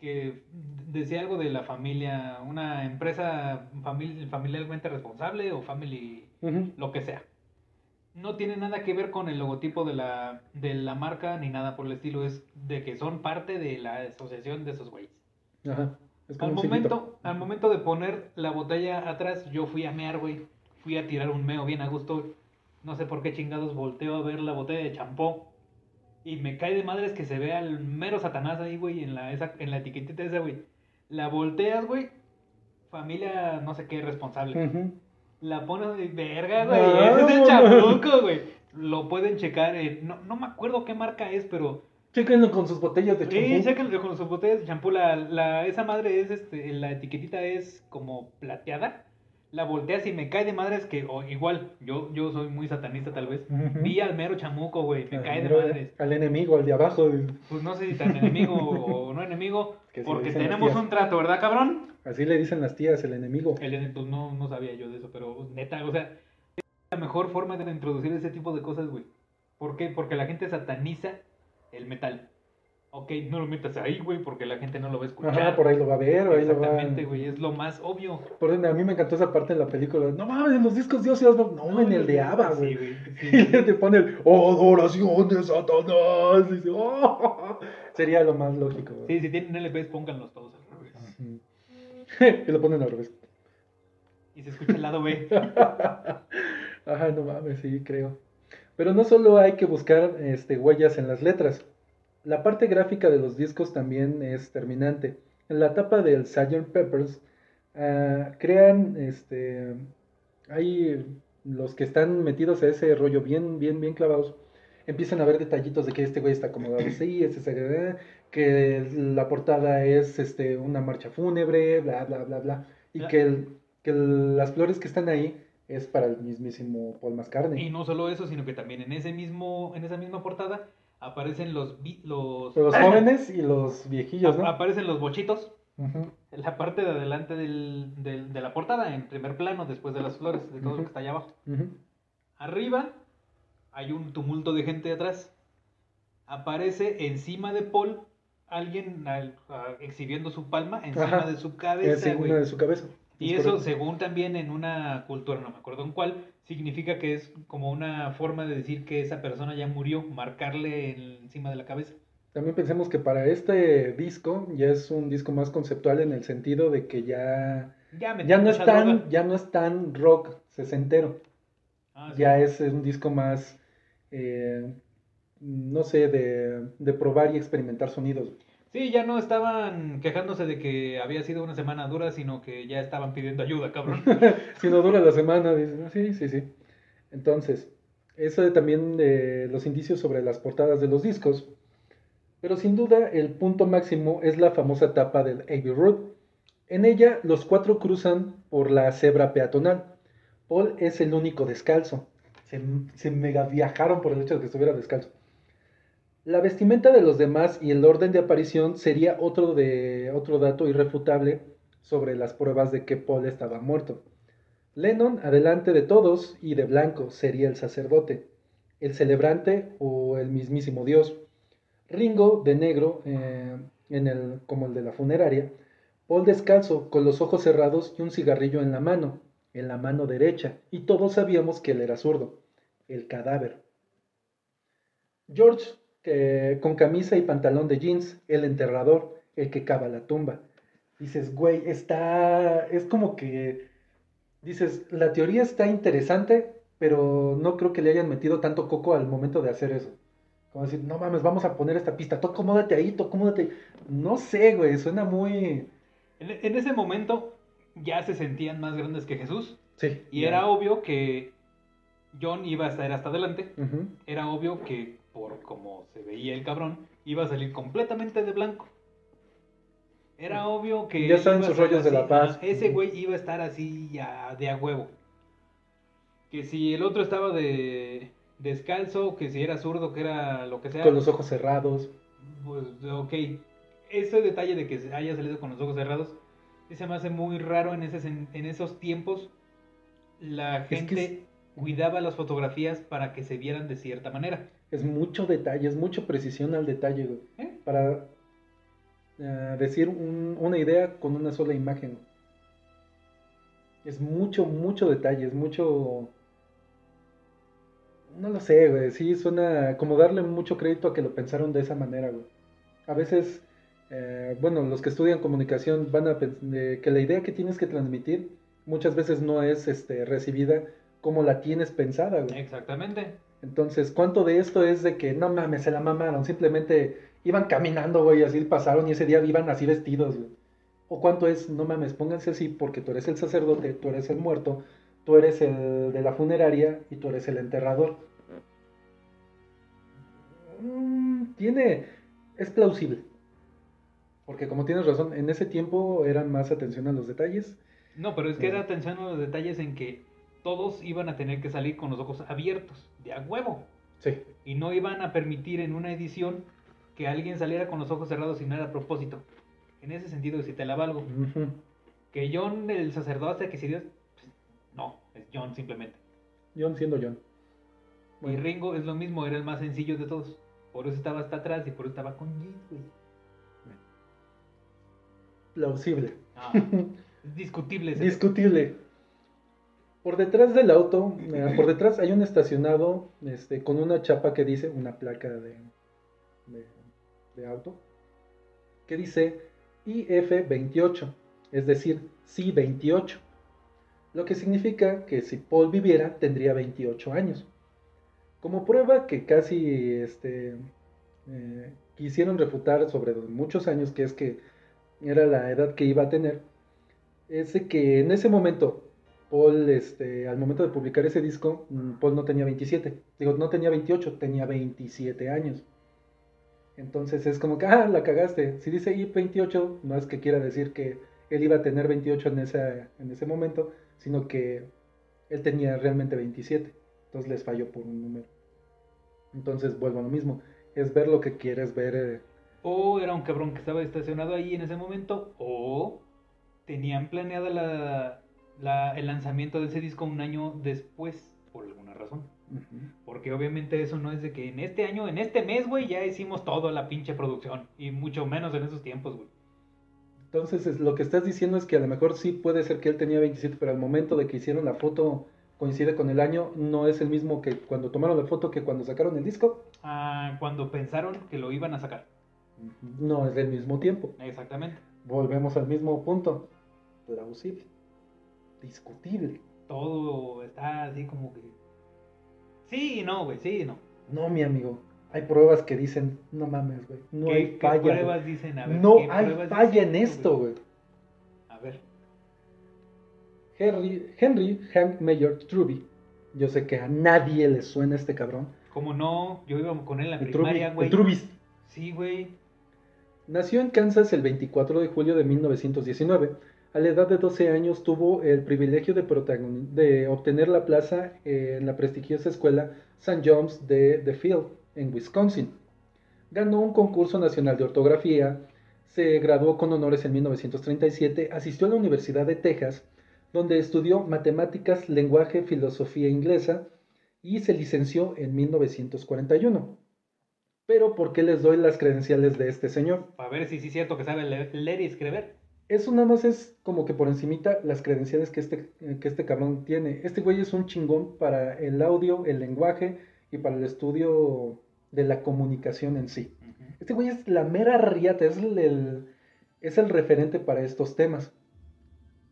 B: que decía algo de la familia, una empresa famili- familiarmente responsable o family, lo que sea. No tiene nada que ver con el logotipo de la, de la marca ni nada por el estilo, es de que son parte de la asociación de esos güeyes.
A: Ajá. Es
B: Al momento, al momento de poner la botella atrás, yo fui a mear, güey. Fui a tirar un meo bien a gusto. No sé por qué chingados volteo a ver la botella de champó. Y me cae de madres que se vea el mero satanás ahí, güey, en la, esa, en la etiquetita esa, güey. La volteas, güey, familia no sé qué responsable. La pone de verga, güey.
A: No,
B: Ese es el chamuco, güey. Lo pueden checar. en- no, no me acuerdo qué marca es, pero.
A: Chéquenlo con sus botellas de
B: Sí,
A: champú.
B: chéquenlo con sus botellas de champú. La, la- esa madre es, este, la etiquetita es como plateada. La volteas y me cae de madres que, o igual, yo, yo soy muy satanista tal vez. Vi al mero chamuco, güey. Me
A: Al
B: cae de madres.
A: Al enemigo, al de abajo.
B: Pues no sé si tan enemigo o no enemigo.
A: Que
B: porque tenemos un trato, ¿verdad, cabrón?
A: Así le dicen las tías, el enemigo.
B: El, pues no, no sabía yo de eso, pero neta, o sea, es la mejor forma de introducir ese tipo de cosas, güey. ¿Por qué? Porque la gente sataniza el metal. Ok, no lo metas ahí, güey, porque la gente no lo va a escuchar.
A: Ajá, por ahí lo va a ver, o ahí lo va
B: Exactamente, güey, es lo más obvio.
A: Por ejemplo, a mí me encantó esa parte en la película. No mames, en los discos Dios y Osborne. No, en el de ABBA, güey.
B: Sí, güey.
A: Y
B: sí.
A: te pone el adoración de Satanás. Y dice, "Oh". Sería lo más lógico. güey.
B: Sí, si tienen LPs, pónganlos todos al revés.
A: Y lo ponen al revés.
B: Y se escucha el lado B.
A: Ajá, no mames, sí, creo. Pero no solo hay que buscar este, huellas en las letras. La parte gráfica de los discos también es terminante. En la tapa del Sgt. Peppers ah, crean, este, hay los que están metidos a ese rollo bien, bien, bien clavados, empiezan a ver detallitos de que este güey está acomodado así, este se- que la portada es este, una marcha fúnebre, bla, bla, bla, bla. Y
B: Ya.
A: que, el- que el- las flores que están ahí es para el mismísimo Paul McCartney.
B: Y no solo eso, sino que también en ese mismo, en esa misma portada aparecen los los,
A: Los jóvenes y los viejillos, ¿no?
B: aparecen los bochitos en la parte de adelante del, del- de la portada, en primer plano, después de las flores, de todo lo que está allá abajo. Arriba hay un tumulto de gente atrás. Aparece encima de Paul alguien al- a- exhibiendo su palma encima
A: Ajá.
B: de su cabeza,
A: de su cabeza.
B: Y
A: Es
B: eso,
A: correcto.
B: según también en una cultura, no me acuerdo en cuál, significa que es como una forma de decir que esa persona ya murió, marcarle en- encima de la cabeza.
A: También pensemos que para este disco ya es un disco más conceptual en el sentido de que ya,
B: Ya,
A: ya, no, es tan,
B: droga.
A: ya no es tan rock sesentero.
B: Ah, sí.
A: Ya es un disco más, eh, no sé, de, de probar y experimentar sonidos.
B: Sí, ya no estaban quejándose de que había sido una semana dura, sino que ya estaban pidiendo ayuda, cabrón.
A: si no dura la semana, dicen, "Ah, sí, sí, sí. Entonces, eso también de los indicios sobre las portadas de los discos. Pero sin duda, el punto máximo es la famosa tapa del Abbey Road. En ella, los cuatro cruzan por la cebra peatonal. Paul es el único descalzo. Se, se mega viajaron por el hecho de que estuviera descalzo. La vestimenta de los demás y el orden de aparición sería otro, de, otro dato irrefutable sobre las pruebas de que Paul estaba muerto. Lennon, adelante de todos y de blanco, sería el sacerdote, el celebrante o el mismísimo Dios. Ringo, de negro, eh, en el, como el de la funeraria. Paul descalzo, con los ojos cerrados y un cigarrillo en la mano, en la mano derecha, y todos sabíamos que él era zurdo, el cadáver. George, eh, con camisa y pantalón de jeans, el enterrador, el que cava la tumba. Dices, güey, está, es como que, dices, la teoría está interesante, pero no creo que le hayan metido tanto coco al momento de hacer eso. Como decir, no mames, vamos a poner esta pista, tú acomódate ahí, tú acomódate ahí. No sé, güey, suena muy...
B: En, en ese momento ya se sentían más grandes que Jesús
A: Sí.
B: y era obvio que John iba a estar hasta adelante. Era obvio que por como se veía el cabrón iba a salir completamente de blanco. Era obvio que
A: Ya saben sus rollos de la paz.
B: Ese güey iba a estar así ya de a huevo. Que si el otro estaba de descalzo, que si era zurdo, que era lo que sea.
A: Con los ojos cerrados.
B: Pues, ok. Ese detalle de que haya salido con los ojos cerrados, se me hace muy raro en, ese, en esos tiempos. La
A: Es que
B: gente
A: es-
B: cuidaba las fotografías para que se vieran de cierta manera.
A: Es mucho detalle, es mucha precisión al detalle, güey.
B: ¿eh?
A: Para eh, decir un- una idea con una sola imagen. Es mucho, mucho detalle, es mucho... No lo sé, güey. Sí, suena como darle mucho crédito a que lo pensaron de esa manera, güey. A veces, eh, bueno, los que estudian comunicación van a pensar que la idea que tienes que transmitir muchas veces no es este, recibida como la tienes pensada, güey.
B: Exactamente.
A: Entonces, ¿cuánto de esto es de que no mames, se la mamaron? Simplemente iban caminando, güey, así pasaron y ese día iban así vestidos, güey. O cuánto es, no mames, pónganse así porque tú eres el sacerdote, tú eres el muerto, tú eres el de la funeraria y tú eres el enterrador. Mm, tiene, es plausible. Porque como tienes razón, en ese tiempo eran más atención a los detalles.
B: No, pero es que era atención a los detalles en que todos iban a tener que salir con los ojos abiertos, de a huevo.
A: Sí.
B: Y no iban a permitir en una edición que alguien saliera con los ojos cerrados y no era a propósito. En ese sentido, si te la valgo. Que John, el sacerdote, que si Dios. pues, no, es John simplemente.
A: John siendo John.
B: Y. Ringo es lo mismo, era el más sencillo de todos. Por eso estaba hasta atrás y por eso estaba con Jim, güey.
A: Plausible.
B: Ah, es discutible
A: Discutible. Por detrás del auto, por detrás hay un estacionado este, con una chapa que dice, una placa de, de, auto, que dice IF28, es decir, sí 28. Lo que significa que si Paul viviera tendría 28 años. Como prueba que casi este, eh, quisieron refutar sobre muchos años, que es que era la edad que iba a tener, es que en ese momento, Paul, este, al momento de publicar ese disco, mm, Paul no tenía 27, digo, no tenía 28, tenía 27 años. Entonces es como que, ah, la cagaste. Si dice I 28, no es que quiera decir que él iba a tener 28 en, en ese momento, sino que él tenía realmente 27. Entonces les falló por un número. Entonces vuelvo a lo mismo. Es ver lo que quieres ver. eh,
B: O era un cabrón que estaba estacionado ahí en ese momento, o tenían planeada la, la- el lanzamiento de ese disco un año después, por alguna razón.
A: ujú.
B: Porque obviamente eso no es de que en este año, en este mes, güey, ya hicimos toda la pinche producción. Y mucho menos en esos tiempos, güey.
A: Entonces es- lo que estás diciendo es que a lo mejor sí puede ser que él tenía 27, pero al momento de que hicieron la foto coincide con el año, no es el mismo que cuando tomaron la foto que cuando sacaron el disco.
B: Ah, cuando pensaron que lo iban a sacar.
A: No es del mismo tiempo.
B: Exactamente.
A: Volvemos al mismo punto. Plausible. Discutible.
B: Todo está así como que... Sí y no, güey, sí y no.
A: No, mi amigo. Hay pruebas que dicen, no mames, güey. No
B: ¿Qué,
A: hay
B: qué
A: falla. güey.
B: pruebas dicen? A ver,
A: no
B: ¿qué
A: hay falla en esto, güey.
B: A ver.
A: Henry, Henry Hank Mayer Truby. Yo sé que a nadie le suena este cabrón.
B: Como no, yo iba con él en la
A: El, Truby,
B: primaria,
A: el
B: güey.
A: Trubis.
B: Sí, güey.
A: Nació en Kansas el 24 de julio de 1919. A la edad de 12 años tuvo el privilegio de, obtener la plaza en la prestigiosa escuela St. John's de The Field, en Wisconsin. Ganó un concurso nacional de ortografía, se graduó con honores en 1937, asistió a la Universidad de Texas, donde estudió matemáticas, lenguaje, filosofía inglesa y se licenció en 1941. Pero ¿por qué les doy las credenciales de este señor?
B: Para ver si sí es cierto que sabe le- leer y escribir.
A: Eso nada más es como que por encimita las credenciales que este, que este cabrón tiene. Este güey es un chingón para el audio, el lenguaje y para el estudio de la comunicación en sí. Este güey es la mera riata, es el, el- es el referente para estos temas.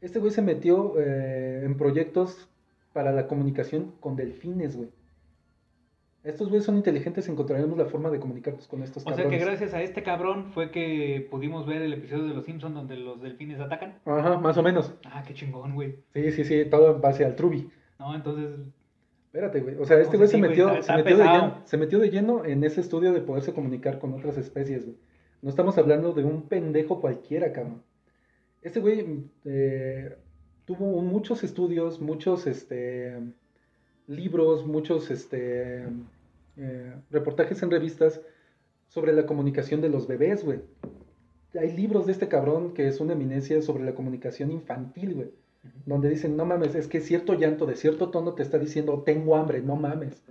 A: Este güey se metió eh, en proyectos para la comunicación con delfines, güey. Estos güeyes son inteligentes, encontraremos la forma de comunicarnos con estos
B: O sea que
A: cabrones.
B: gracias a este cabrón fue que pudimos ver el episodio de Los Simpsons donde los delfines atacan.
A: Ajá, más o menos.
B: Ah, qué chingón, güey.
A: Sí, sí, sí, todo en base al Truby.
B: No, entonces,
A: Espérate, güey. O sea, este güey se, metió,
B: está-
A: se, metió de lleno, se metió de lleno en ese estudio de poderse comunicar con otras especies, güey. No estamos hablando de un pendejo cualquiera, cabrón. Este güey eh, tuvo muchos estudios, muchos este, libros, muchos este, eh, reportajes en revistas sobre la comunicación de los bebés, güey. Hay libros de este cabrón que es una eminencia sobre la comunicación infantil, güey donde dicen, no mames, es que cierto llanto de cierto tono te está diciendo, tengo hambre, no mames.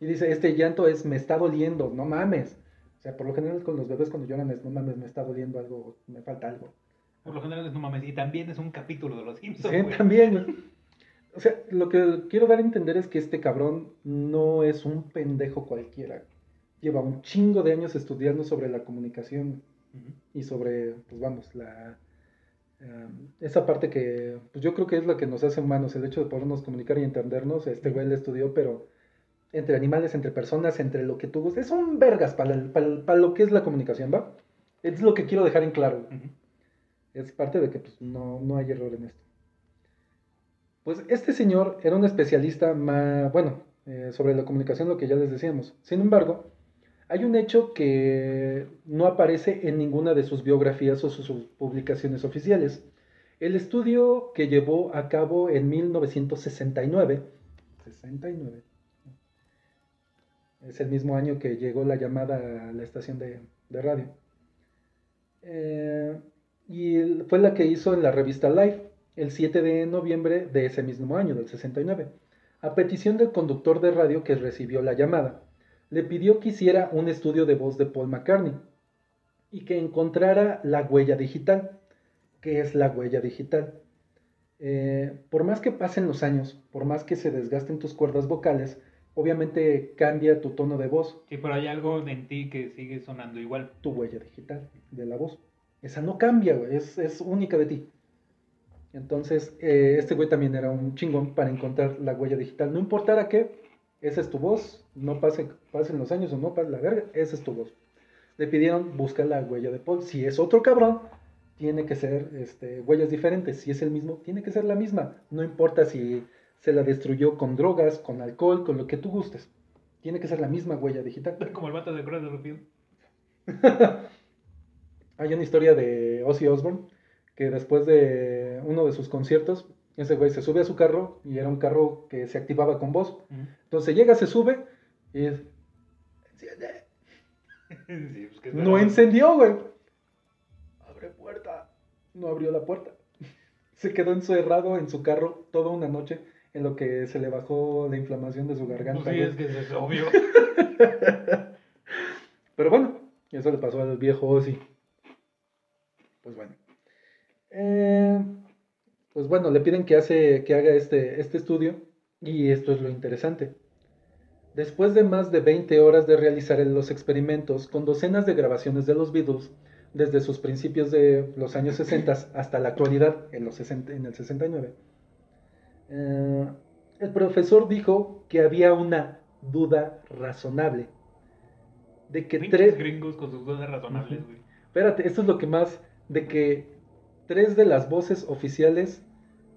A: Y dice, este llanto es, me está doliendo, no mames. O sea, por lo general con los bebés cuando lloran es, no mames, me está doliendo algo, me falta algo.
B: por lo general es no mames. Y también es un capítulo de Los Simpsons,
A: Sí,
B: güey.
A: también. güey. O sea, lo que quiero dar a entender es que este cabrón no es un pendejo cualquiera. Lleva un chingo de años estudiando sobre la comunicación y sobre, pues vamos, la eh, esa parte que pues yo creo que es la que nos hace humanos, el hecho de podernos comunicar y entendernos. Este güey le estudió, pero entre animales, entre personas, entre lo que tú gustes, es un vergas para, el- para, el- para lo que es la comunicación, ¿va? Es lo que quiero dejar en claro.
B: Ujú.
A: Es parte de que pues, no, no hay error en esto. Pues este señor era un especialista más, bueno, eh, sobre la comunicación, lo que ya les decíamos. Sin embargo, hay un hecho que no aparece en ninguna de sus biografías o sus publicaciones oficiales. El estudio que llevó a cabo en 1969, 69, es el mismo año que llegó la llamada a la estación de, radio. Eh, y fue la que hizo en la revista Life el 7 de noviembre de ese mismo año, del 69, a petición del conductor de radio que recibió la llamada. Le pidió que hiciera un estudio de voz de Paul McCartney y que encontrara la huella digital. ¿Qué es la huella digital? Eh, por más que pasen los años, por más que se desgasten tus cuerdas vocales, obviamente cambia tu tono de voz.
B: Sí, pero hay algo en ti que sigue sonando igual.
A: Tu huella digital de la voz. Esa no cambia, es, es única de ti. Entonces, eh, este güey también era un chingón para encontrar la huella digital. No importara qué, esa es tu voz, no pase, pasen los años o no pase la verga, esa es tu voz. Le pidieron buscar la huella de Paul. Si es otro cabrón, tiene que ser este, huellas diferentes. Si es el mismo, tiene que ser la misma. No importa si se la destruyó con drogas, con alcohol, con lo que tú gustes. Tiene que ser la misma huella digital.
B: Como el vato de Cruz de.
A: Hay una historia de Ozzy Osbourne que después de uno de sus conciertos, ese güey se sube a su carro y era un carro que se activaba con voz. Entonces llega, se sube y es, enciende. Pues, no encendió, güey. Abre puerta. No abrió la puerta. Se quedó encerrado en su carro toda una noche en lo que se le bajó la inflamación de su garganta.
B: Pues sí, es que es obvio.
A: Pero bueno, eso le pasó al viejo Ozzy. Pues bueno. Eh, pues bueno, le piden que, hace, que haga este, este estudio y esto es lo interesante. Después de más de 20 horas de realizar los experimentos con docenas de grabaciones de los Beatles, desde sus principios de los años 60 hasta la actualidad, en, los en el 69, eh, el profesor dijo que había una duda razonable. De que tres...
B: gringos con sus dudas razonables, güey.
A: Espérate, esto es lo que más... De que tres de las voces oficiales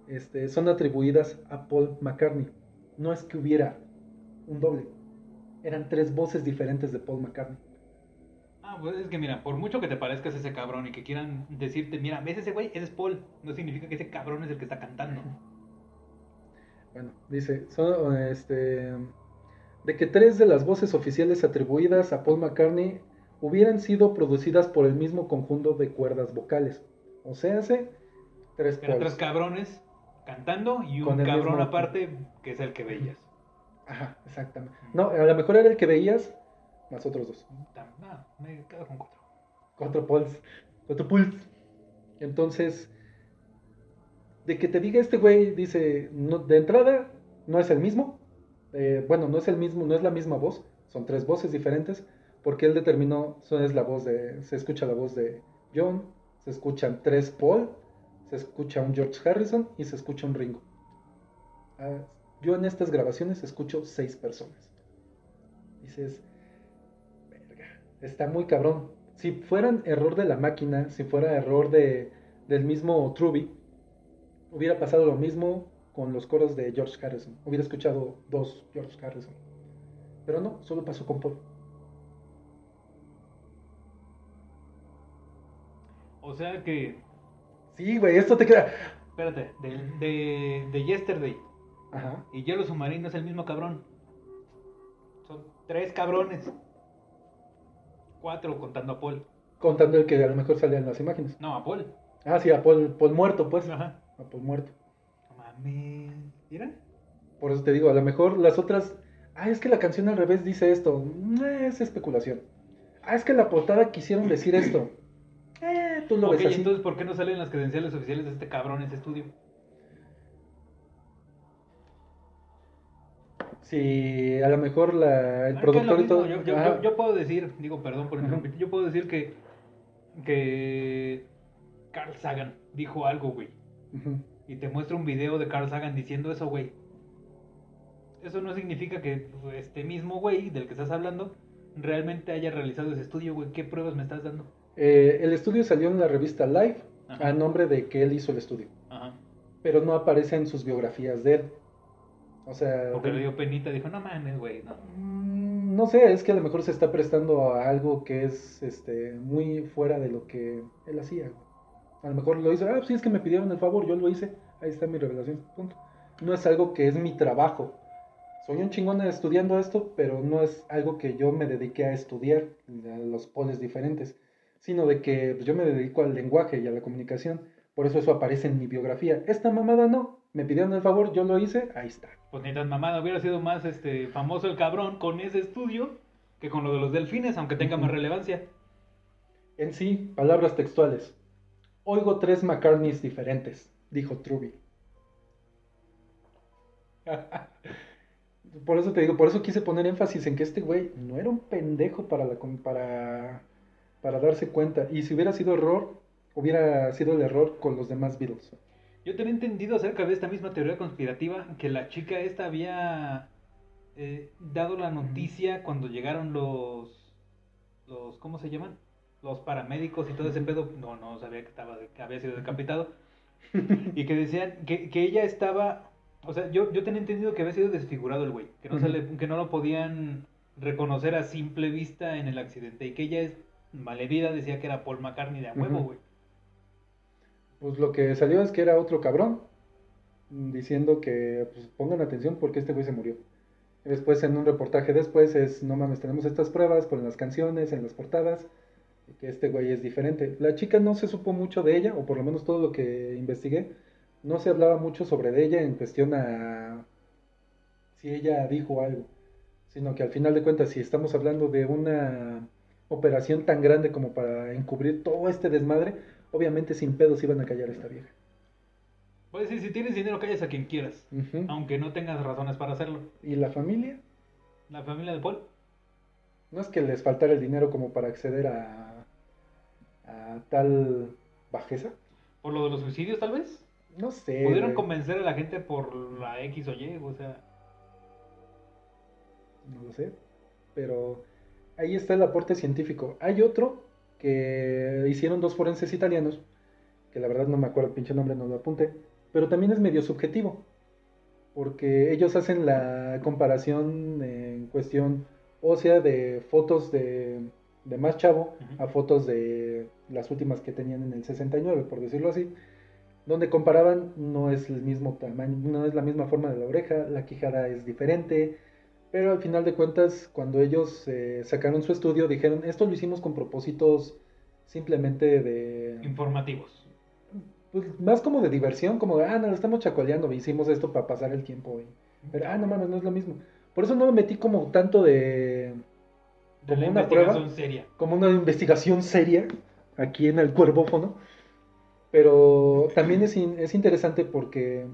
A: este, son atribuidas a Paul McCartney. No es que hubiera un doble. Eran tres voces diferentes de Paul McCartney.
B: Ah, pues es que mira, por mucho que te parezcas ese cabrón y que quieran decirte, mira, ves ese güey, ese es Paul, no significa que ese cabrón es el que está cantando.
A: Bueno, dice, son, este, de que tres de las voces oficiales atribuidas a Paul McCartney hubieran sido producidas por el mismo conjunto de cuerdas vocales. O sea, hace
B: tres, tres cabrones cantando y un cabrón aparte que es el que veías.
A: Ajá, exactamente. No, a lo mejor era el que veías más otros dos.
B: No, me quedo con cuatro.
A: Cuatro pulls. Cuatro pulls. Entonces, de que te diga este güey, dice, no, de entrada no es el mismo. Eh, bueno, no es el mismo, no es la misma voz. Son tres voces diferentes. Porque él determinó, es la voz de, se escucha la voz de John, se escuchan tres Paul, se escucha un George Harrison y se escucha un Ringo. Ah, yo en estas grabaciones escucho seis personas. Dices, verga, está muy cabrón. Si fueran error de la máquina, si fuera error de, del mismo Truby, hubiera pasado lo mismo con los coros de George Harrison. Hubiera escuchado dos George Harrison. Pero no, solo pasó con Paul.
B: O sea que.
A: Sí, güey, esto te queda.
B: Espérate, de, de, de Yesterday.
A: Ajá.
B: Y Hielo Submarino es el mismo cabrón. Son tres cabrones. Cuatro contando a Paul.
A: Contando el que a lo mejor salía en las imágenes.
B: No, a Paul.
A: Ah, sí, a Paul, Paul muerto, pues.
B: Ajá.
A: A Paul muerto.
B: Mames. ¿Mira?
A: Por eso te digo, a lo mejor las otras. Ah, es que la canción al revés dice esto. Es especulación. Ah, es que la portada quisieron decir esto. Tú lo ves así.
B: entonces, ¿por qué no salen las credenciales oficiales de este cabrón en ese estudio?
A: Sí, a lo mejor la, el productor
B: y todo. Yo, yo, yo, puedo decir, digo, perdón por interrumpir, yo puedo decir que, que Carl Sagan dijo algo, güey. Y te muestra un video de Carl Sagan diciendo eso, güey. Eso no significa que este mismo güey del que estás hablando realmente haya realizado ese estudio, güey. ¿Qué pruebas me estás dando?
A: Eh, el estudio salió en la revista Life
B: Ajá.
A: a nombre de que él hizo el estudio,
B: Ajá.
A: pero no aparece en sus biografías de él. O sea,
B: Porque le dio penita, dijo, no mames, güey, no.
A: Mm, no sé, es que a lo mejor se está prestando a algo que es este muy fuera de lo que él hacía. A lo mejor lo hizo, ah, sí, es que me pidieron el favor, yo lo hice, ahí está mi revelación, punto. No es algo que es mi trabajo. Soy un chingón estudiando esto, pero no es algo que yo me dediqué a estudiar, a los poles diferentes, sino de que pues, yo me dedico al lenguaje y a la comunicación. Por eso eso aparece en mi biografía. Esta mamada no, me pidieron el favor, yo lo hice, ahí está.
B: Pues ni tan mamada, hubiera sido más este famoso el cabrón con ese estudio que con lo de los delfines, aunque tenga más relevancia.
A: En sí, palabras textuales. Oigo tres McCartneys diferentes, dijo Truby. por eso te digo, por eso quise poner énfasis en que este güey no era un pendejo para, la, para, para darse cuenta. Y si hubiera sido error, hubiera sido el error con los demás Beatles.
B: Yo tenía entendido acerca de esta misma teoría conspirativa que la chica esta había eh, dado la noticia cuando llegaron los, los, ¿cómo se llaman? Los paramédicos y todo ese pedo. No, no sabía que estaba, que había sido decapitado. y que decían que, que ella estaba, o sea, yo, yo tenía entendido que había sido desfigurado el güey, que no, se le- que no lo podían reconocer a simple vista en el accidente y que ella es malherida, decía que era Paul McCartney de a huevo, güey.
A: Pues lo que salió es que era otro cabrón, mm, diciendo que pues, pongan atención porque este güey se murió. Después en un reportaje después es, no mames, tenemos estas pruebas con las canciones, en las portadas, y que este güey es diferente. La chica no se supo mucho de ella, o por lo menos todo lo que investigué, no se hablaba mucho sobre de ella en cuestión a si ella dijo algo, sino que al final de cuentas, si estamos hablando de una operación tan grande como para encubrir todo este desmadre, obviamente sin pedos iban a callar a esta vieja.
B: Puedes decir, si tienes dinero, calles a quien quieras, aunque no tengas razones para hacerlo.
A: ¿Y la familia?
B: La familia de Paul.
A: No es que les faltara el dinero como para acceder a, a tal bajeza.
B: Por lo de los suicidios, tal vez.
A: No sé.
B: Pudieron
A: güey.
B: convencer a la gente por la X o Y, o sea.
A: No lo sé. Pero ahí está el aporte científico. Hay otro que hicieron dos forenses italianos, que la verdad no me acuerdo el pinche nombre, no lo apunté, pero también es medio subjetivo, porque ellos hacen la comparación en cuestión ósea de fotos de, de más chavo a fotos de las últimas que tenían en el 69, por decirlo así, donde comparaban no es el mismo tamaño, no es la misma forma de la oreja, la quijada es diferente, pero al final de cuentas, cuando ellos eh, sacaron su estudio, dijeron, esto lo hicimos con propósitos simplemente de...
B: Informativos.
A: Pues más como de diversión, como de, ah, no, lo estamos chacoleando, hicimos esto para pasar el tiempo. Y... Pero, ah, no mames, no es lo mismo. Por eso no me metí como tanto de...
B: De
A: Como una prueba,
B: investigación seria.
A: como una investigación seria aquí en el cuervófono. Pero también es, in- es interesante porque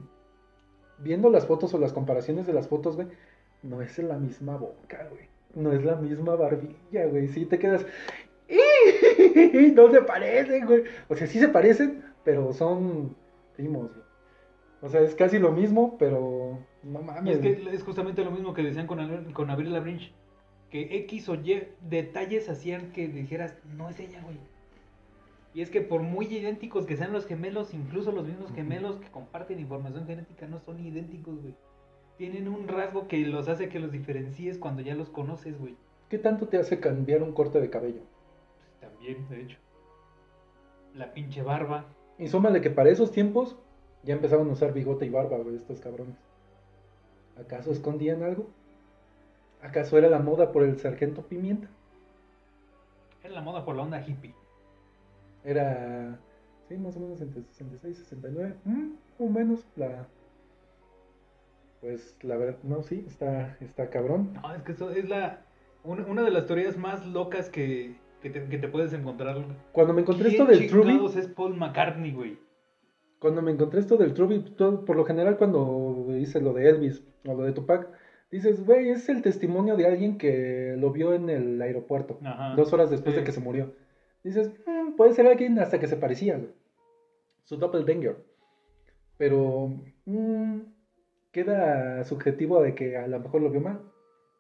A: viendo las fotos o las comparaciones de las fotos, güey, no es la misma boca, güey. No es la misma barbilla, güey. Sí te quedas. "Ih, No se parecen, güey. O sea, sí se parecen, pero son primos, güey. O sea, es casi lo mismo, pero no mames.
B: es que es justamente lo mismo que decían con, Al- con Avril Lavigne. Que X o Y detalles hacían que dijeras, no es ella, güey. Y es que por muy idénticos que sean los gemelos, incluso los mismos gemelos que comparten información genética no son idénticos, güey. Tienen un rasgo que los hace que los diferencies cuando ya los conoces, güey.
A: ¿Qué tanto te hace cambiar un corte de cabello?
B: Pues también, de hecho. La pinche barba.
A: Y súmale que para esos tiempos ya empezaban a usar bigote y barba, güey, estos cabrones. ¿Acaso escondían algo? ¿Acaso era la moda por el sargento Pimienta?
B: Era la moda por la onda hippie.
A: Era, sí, más o menos entre 66 y 69, mm, o menos, la... Pues la verdad, no, sí, está, está cabrón.
B: No, es que eso es la una, una de las teorías más locas que, que, te, que te puedes encontrar.
A: Cuando me encontré
B: ¿Quién
A: esto del Truby,
B: es Paul McCartney, güey?
A: cuando me encontré esto del Truby, todo- por lo general cuando hice lo de Elvis o lo de Tupac, dices, güey, es el testimonio de alguien que lo vio en el aeropuerto.
B: Ajá.
A: dos horas después
B: Sí.
A: de que se murió. Dices, "Mm, puede ser alguien hasta que se parecía. Su doppelganger. Pero mm, queda subjetivo de que a lo mejor lo vio mal.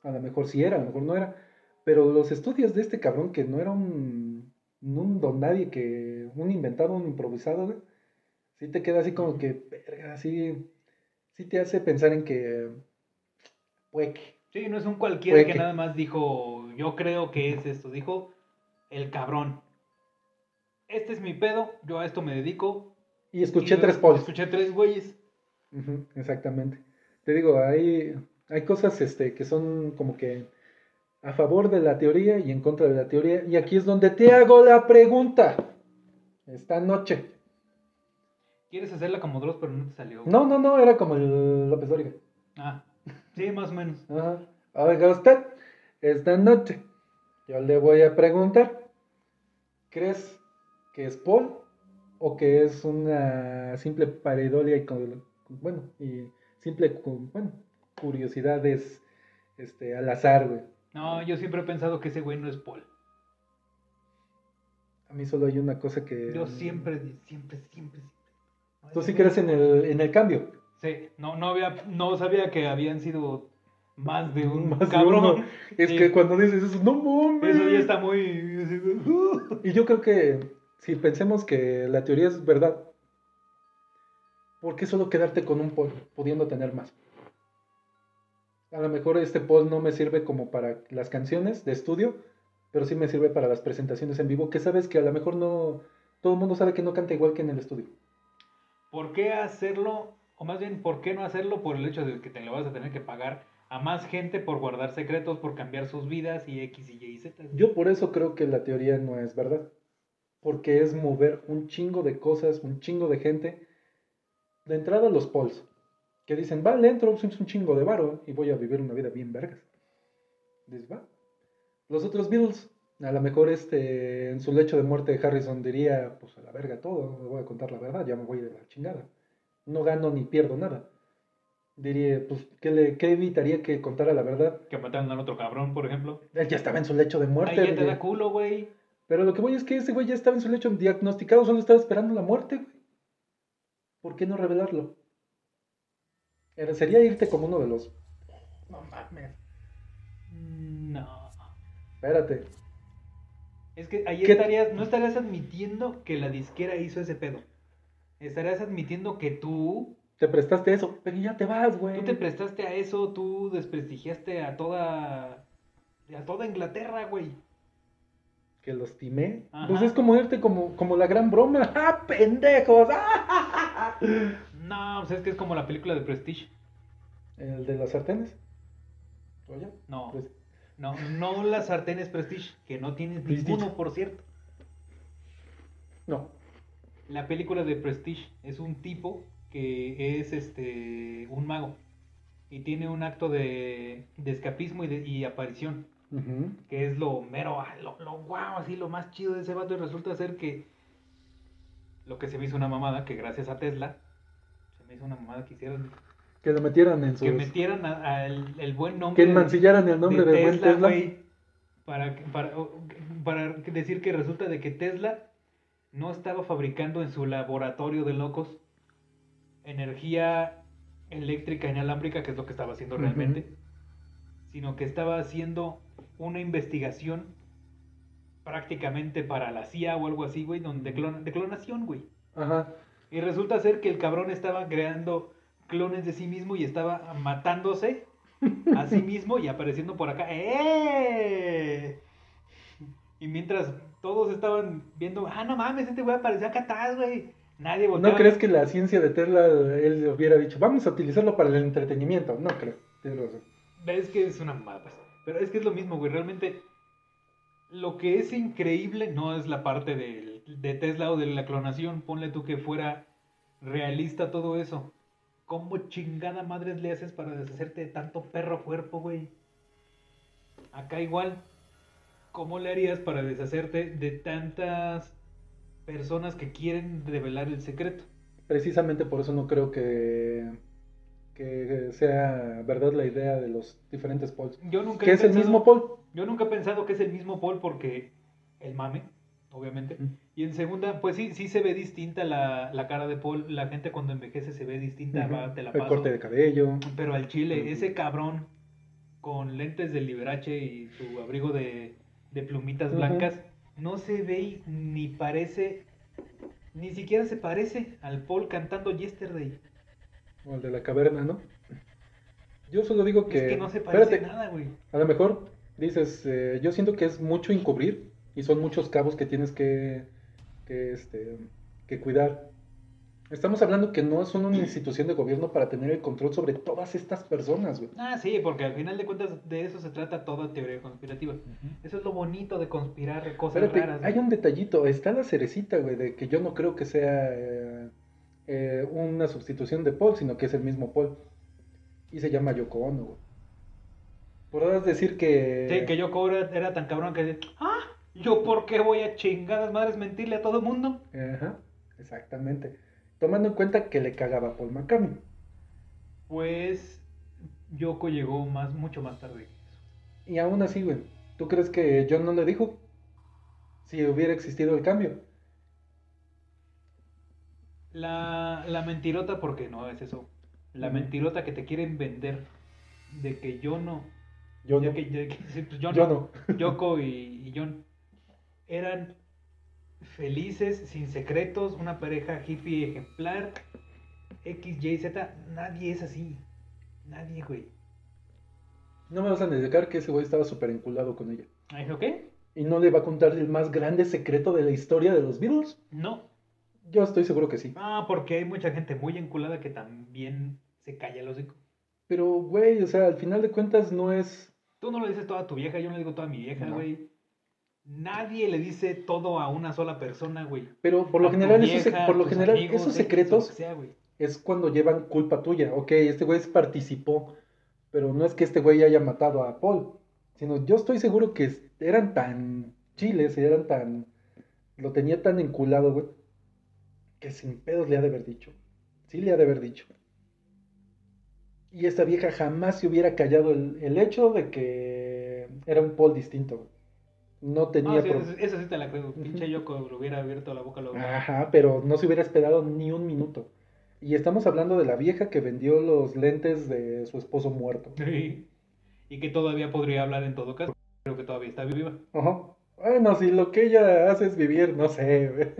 A: A lo mejor sí era, a lo mejor no era. Pero los estudios de este cabrón, que no era un, un don nadie que un inventado, un improvisado, güey, sí te queda así como que, verga, así, sí te hace pensar en que, puede que.
B: Sí, no es un cualquiera que, nada más dijo, yo creo que es esto. Dijo, el cabrón. Este es mi pedo, yo a esto me dedico.
A: Y escuché
B: Y
A: tres polls.
B: Escuché tres güeyes.
A: Exactamente. Te digo, hay, hay cosas este, que son como que a favor de la teoría y en contra de la teoría. Y aquí es donde te hago la pregunta. Esta noche.
B: Quieres hacerla como Dross, pero no te salió.
A: No, no, no, era como el López Dóriga.
B: Ah, sí, más o menos.
A: Ajá. Oiga usted, esta noche yo le voy a preguntar, ¿crees que es Paul o que es una simple pareidolia y con, bueno, y simple bueno, curiosidades este al azar, güey?
B: No, yo siempre he pensado que ese güey no es Paul.
A: A mí solo hay una cosa que
B: Yo siempre, siempre, siempre, siempre. No,
A: Tú sí crees en el en el cambio.
B: Sí, no, no, había, no sabía que habían sido más de un
A: Más de
B: cabrón.
A: uno. Es
B: Sí.
A: que cuando dices eso, no mames.
B: Eso ya está muy... "Uh".
A: Y yo creo que si pensemos que la teoría es verdad, ¿por qué solo quedarte con un poll pudiendo tener más? A lo mejor este poll no me sirve como para las canciones de estudio, pero sí me sirve para las presentaciones en vivo, que sabes que a lo mejor no todo el mundo sabe que no canta igual que en el estudio.
B: ¿Por qué hacerlo? O más bien, ¿por qué no hacerlo por el hecho de que te lo vas a tener que pagar a más gente por guardar secretos, por cambiar sus vidas y X y Y y Z?
A: Yo por eso creo que la teoría no es verdad, porque es mover un chingo de cosas, un chingo de gente. De entrada los polls, que dicen, va, le entro, es un chingo de varo y voy a vivir una vida bien vergas. Dices, va. Los otros Beatles, a lo mejor este, en su lecho de muerte Harrison diría, pues a la verga todo, le voy a contar la verdad, ya me voy de la chingada. No gano ni pierdo nada. Diría, pues, ¿qué, le, qué evitaría que contara la verdad?
B: Que mataron al otro cabrón, por ejemplo.
A: Él ya estaba en su lecho de muerte.
B: Ahí ya te da culo, güey.
A: Pero lo que voy es que ese güey ya estaba en su lecho diagnosticado, solo estaba esperando la muerte, güey. ¿Por qué no revelarlo? Sería irte como uno de los. No mames.
B: No.
A: Espérate.
B: Es que ahí
A: ¿Qué-
B: estarías, no estarías admitiendo que la disquera hizo ese pedo. Estarías admitiendo que tú,
A: Te prestaste eso, pero ya te vas, güey.
B: tú te prestaste a eso, tú desprestigiaste a toda, a toda Inglaterra, güey.
A: Que los timé.
B: Ajá.
A: Pues es como irte como, como la gran broma. ¡Ah, pendejos! ¡Ah!
B: No, pues es que es como la película de Prestige.
A: El de las sartenes. Oye,
B: No,
A: pues,
B: no, no las sartenes Prestige, que no tienes
A: Prestige.
B: ninguno, por cierto.
A: no.
B: La película de Prestige es un tipo que es este un mago y tiene un acto de, de escapismo y, de, y aparición, que es lo mero, ah, lo, lo guau, así lo más chido de ese vato y resulta ser que lo que se me hizo una mamada, que gracias a Tesla, se me hizo una mamada que hicieran,
A: Que lo metieran en sus.
B: que metieran a- a el, el buen nombre
A: Que mancillaran el nombre
B: de
A: del buen Tesla.
B: para, para, para decir que resulta de que Tesla no estaba fabricando en su laboratorio de locos energía eléctrica inalámbrica, que es lo que estaba haciendo realmente, sino que estaba haciendo una investigación prácticamente para la CIA o algo así, güey, donde clon- de clonación, güey.
A: Ajá.
B: Y resulta ser que el cabrón estaba creando clones de sí mismo y estaba matándose a sí mismo y apareciendo por acá. ¡Eh! Y mientras todos estaban viendo, ah, no mames, este güey apareció acá atrás, güey. Nadie volteaba.
A: ¿No crees que la ciencia de Tesla él hubiera dicho, vamos a utilizarlo para el entretenimiento? No creo. Tienes razón.
B: Es que es una mamada, pues. Pero es que es lo mismo, güey. Realmente, lo que es increíble no es la parte del- de Tesla o de la clonación. Ponle tú que fuera realista todo eso. ¿Cómo chingada madres le haces para deshacerte de tanto perro cuerpo, güey? Acá igual. ¿Cómo le harías para deshacerte de tantas personas que quieren revelar el secreto?
A: Precisamente por eso no creo que, que sea verdad la idea de los diferentes polls.
B: Yo nunca
A: Que
B: he
A: es el mismo poll.
B: Yo nunca he pensado que es el mismo Paul porque el mame, obviamente. Y en segunda, pues sí, sí se ve distinta la, la cara de Paul. La gente cuando envejece se ve distinta, va, te la
A: El
B: paso.
A: corte de cabello.
B: Pero al chile, ese cabrón con lentes del Liberace y su abrigo de, de plumitas blancas, no se ve ni parece Ni siquiera se parece al Paul cantando Yesterday.
A: O el de la caverna, ¿no? Yo solo digo que...
B: es que no se parece
A: espérate,
B: nada, güey.
A: A lo mejor dices, eh, yo siento que es mucho encubrir y son muchos cabos que tienes que, que, este, que cuidar. Estamos hablando que no son una institución de gobierno para tener el control sobre todas estas personas, güey.
B: Ah, sí, porque al final de cuentas de eso se trata toda teoría conspirativa. Eso es lo bonito de conspirar cosas
A: Espérate,
B: raras.
A: hay
B: güey.
A: un detallito, está la cerecita, güey, de que yo no creo que sea eh, eh, una sustitución de Paul, sino que es el mismo Paul. Y se llama Yoko Ono, güey. Podrás decir que...
B: Sí, que yo cobra era tan cabrón que decía, ah, ¿yo por qué voy a chingadas madres mentirle a todo el mundo?
A: Ajá, exactamente. Tomando en cuenta que le cagaba Paul McCartney.
B: Pues Yoko llegó más, mucho más tarde. que eso.
A: Y aún así, güey, ¿tú crees que John no le dijo? Si hubiera existido el cambio.
B: La, la mentirota, porque no es eso. La mentirota que te quieren vender de que yo no.
A: Yo
B: de
A: no.
B: que- pues yo
A: Yo
B: no.
A: no.
B: Yoko y, y John eran felices, sin secretos, una pareja hippie ejemplar. X, Y, Z, nadie es así. Nadie, güey.
A: No me vas a negar que ese güey estaba súper enculado con ella.
B: ¿Ah, ¿Eso qué?
A: ¿Y no le va a contar el más grande secreto de la historia de los Beatles?
B: No.
A: Yo estoy seguro que sí.
B: Ah, porque hay mucha gente muy enculada que también se calla el hocico.
A: Pero, güey, o sea, al final de cuentas no es...
B: Tú no le dices todo a tu vieja, yo no le digo todo a mi vieja,
A: No.
B: güey. Nadie le dice todo a una sola persona, güey.
A: Pero por lo
B: A
A: general, esos,
B: vieja,
A: sec- por
B: a
A: lo
B: tus
A: general
B: amigos,
A: esos
B: X, lo
A: secretos
B: sea,
A: es cuando llevan culpa tuya. Ok, este güey participó, pero no es que este güey haya matado a Paul, sino yo estoy seguro que eran tan chiles, eran tan... Lo tenía tan enculado, güey, que sin pedos le ha de haber dicho. Sí le ha de haber dicho. Y esta vieja jamás se hubiera callado el, el hecho de que era un Paul distinto. No tenía
B: Ah, sí,
A: pro-
B: eso, eso sí te la creo. Pinche Yoko le hubiera abierto la boca. Lo
A: Ajá, pero no se hubiera esperado ni un minuto. Y estamos hablando de la vieja que vendió los lentes de su esposo muerto.
B: Sí. Y que todavía podría hablar en todo caso. Creo que todavía está viva.
A: Ajá. Bueno, si lo que ella hace es vivir, no sé.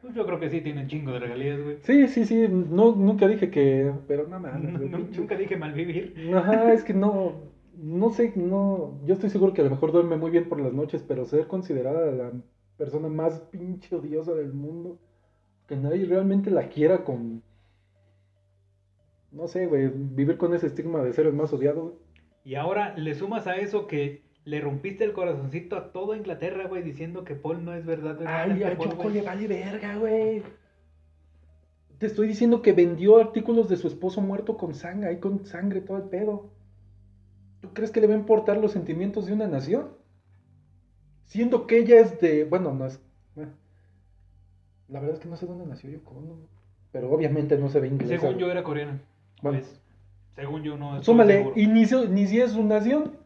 B: Pues yo creo que sí tienen chingo de regalías, güey.
A: sí, sí, sí. No, nunca dije que. Pero no mames. güey, pinche-
B: Nunca dije mal vivir.
A: Ajá, es que no. No sé, no. Yo estoy seguro que a lo mejor duerme muy bien por las noches, pero ser considerada la persona más pinche odiosa del mundo. Que nadie realmente la quiera con. No sé, güey. Vivir con ese estigma de ser el más odiado, güey.
B: Y ahora le sumas a eso que le rompiste el corazoncito a toda Inglaterra, güey, diciendo que Paul no es verdad.
A: Ay, a
B: Paul,
A: Choco le vale verga, güey. Te estoy diciendo que vendió artículos de su esposo muerto con sangre, ahí con sangre, todo el pedo. ¿Tú crees que le va a importar los sentimientos de una nación? Siendo que ella es de. Bueno, no es. bueno. La verdad es que no sé dónde nació Yoko Ono, Pero obviamente no se ve inglesa.
B: Según yo era coreana.
A: Bueno.
B: Pues, según yo no.
A: Súmale, y ni, ni si es su nación.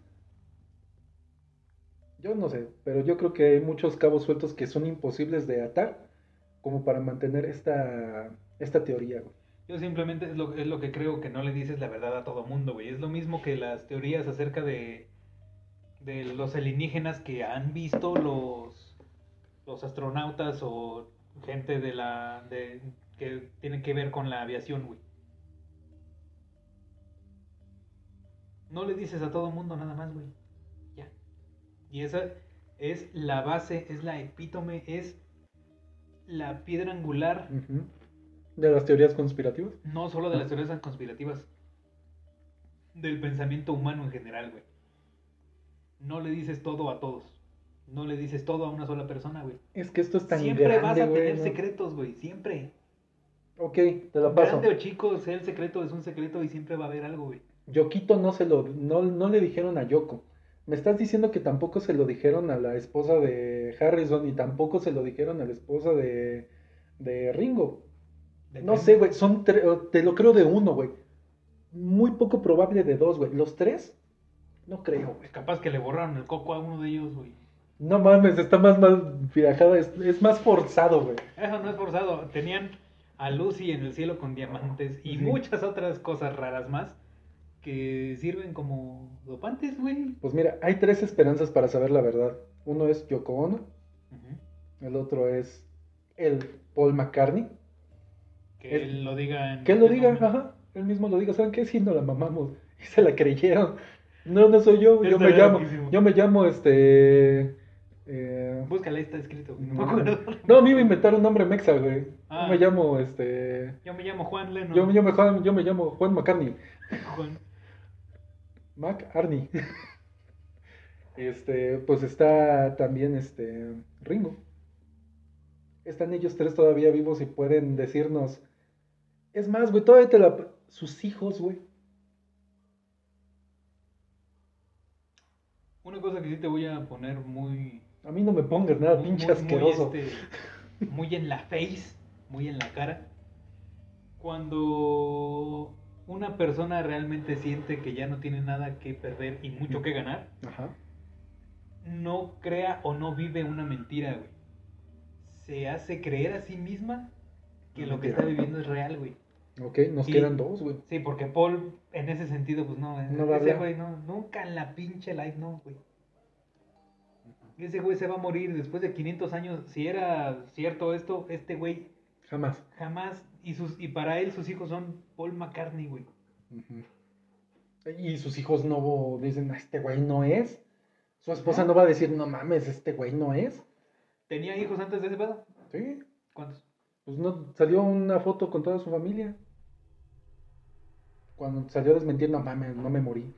A: Yo no sé, pero yo creo que hay muchos cabos sueltos que son imposibles de atar como para mantener esta, esta teoría. güey.
B: Yo simplemente es lo, es lo que creo que no le dices la verdad a todo mundo, güey. Es lo mismo que las teorías acerca de, de los alienígenas que han visto los, los astronautas o gente de la de, que tienen que ver con la aviación, güey. No le dices a todo mundo nada más, güey. Y esa es la base, es la epítome, es la piedra angular.
A: De las teorías conspirativas.
B: no solo de las teorías conspirativas, del pensamiento humano en general, güey. No le dices todo a todos. No le dices todo a una sola persona, güey.
A: Es que esto es tan
B: Siempre
A: grande,
B: vas a
A: güey,
B: tener
A: ¿no?
B: secretos, güey. Siempre.
A: Ok, te lo paso.
B: Grande o chico, sea el secreto, es un secreto y siempre va a haber algo, güey.
A: Yokito no se lo, no, no le dijeron a Yoko. Me estás diciendo que tampoco se lo dijeron a la esposa de Harrison y tampoco se lo dijeron a la esposa de, de Ringo. No sé, güey, son te lo creo de uno, güey. Muy poco probable de dos, güey. Los tres, no creo, güey.
B: Capaz que le borraron el coco a uno de ellos, güey.
A: No mames, está más mal viajada, es, es más forzado, güey.
B: Eso no es forzado. Tenían a Lucy en el cielo con diamantes y
A: Sí.
B: muchas otras cosas raras más que sirven como dopantes, güey.
A: Pues mira, hay tres esperanzas para saber la verdad. Uno es Yoko Ono, el otro es el Paul McCartney.
B: Que él lo diga en
A: Que él lo diga, ajá, él mismo lo diga, ¿saben qué? Sí, no la mamamos. Y se la creyeron. No, no soy yo, yo me llamo,
B: loquísimo.
A: yo me llamo este... eh,
B: Búscala, ahí está escrito. No me
A: a mí me inventaron un nombre mexa, güey.
B: Ah.
A: Yo me llamo, este...
B: Yo me llamo Juan Leno.
A: Yo, me, Juan- yo me llamo Juan McCartney.
B: Juan.
A: Mac Arnie. Este, pues está también este Ringo. Están ellos tres todavía vivos y pueden decirnos. Es más, güey, todavía te la. Sus hijos, güey.
B: Una cosa que sí te voy a poner muy.
A: A mí no me pongas nada,
B: muy-
A: pinche
B: muy-
A: asqueroso.
B: Muy, este, muy en la face, muy en la cara. Cuando una persona realmente siente que ya no tiene nada que perder y mucho que ganar,
A: Ajá.
B: no crea o no vive una mentira, güey. Se hace creer a sí misma que lo que está viviendo es real, güey.
A: Ok, nos
B: Y-
A: quedan dos, güey.
B: Sí, porque Paul, en ese sentido, pues no,
A: No
B: ese güey no, nunca en la pinche life, no, güey. Ese güey se va a morir después de 500 años. Si era cierto esto, este güey
A: Jamás.
B: jamás, y, sus, y para él sus hijos son Paul McCartney, güey.
A: Y sus hijos no dicen, "Ah, este güey no es. Su esposa no va a decir, no mames, este güey no es.
B: ¿Tenía hijos antes de ese pedo?
A: Sí.
B: ¿Cuántos?
A: Pues no, salió una foto con toda su familia. Cuando salió a desmentir, no mames, no me morí.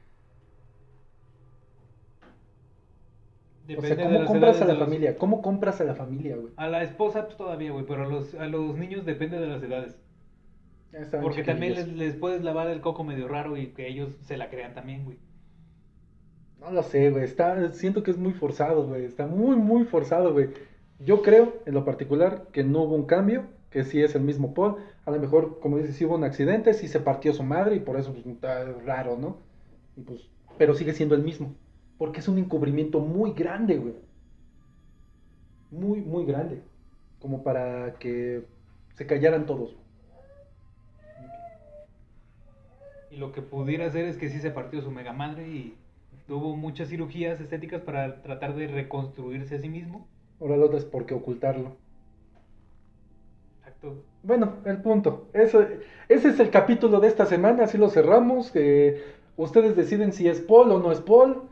A: O
B: Depende
A: sea,
B: de
A: ¿cómo compras a la
B: los-
A: familia? ¿Cómo compras a la familia, güey?
B: A la esposa, pues todavía, güey, pero a los, a los niños depende de las edades. Porque también les, puedes lavar el coco medio raro y que ellos se la crean también, güey.
A: No lo sé, güey. Está, siento que es muy forzado, güey. Está muy, muy forzado, güey. Yo creo, en lo particular, que no hubo un cambio, que sí es el mismo Paul. A lo mejor, como dices, sí hubo un accidente, sí se partió su madre y por eso pues, está raro, ¿no? Y pues, pero sigue siendo el mismo. Porque es un encubrimiento muy grande, güey. Muy, muy grande. Como para que se callaran todos.
B: Y lo que pudiera hacer es que sí se partió su mega madre y tuvo muchas cirugías estéticas para tratar de reconstruirse a sí mismo.
A: Ahora lo otro es por qué ocultarlo.
B: Exacto.
A: Bueno, el punto. Eso, ese es el capítulo de esta semana, así lo cerramos. que ustedes deciden si es Paul o no es Paul,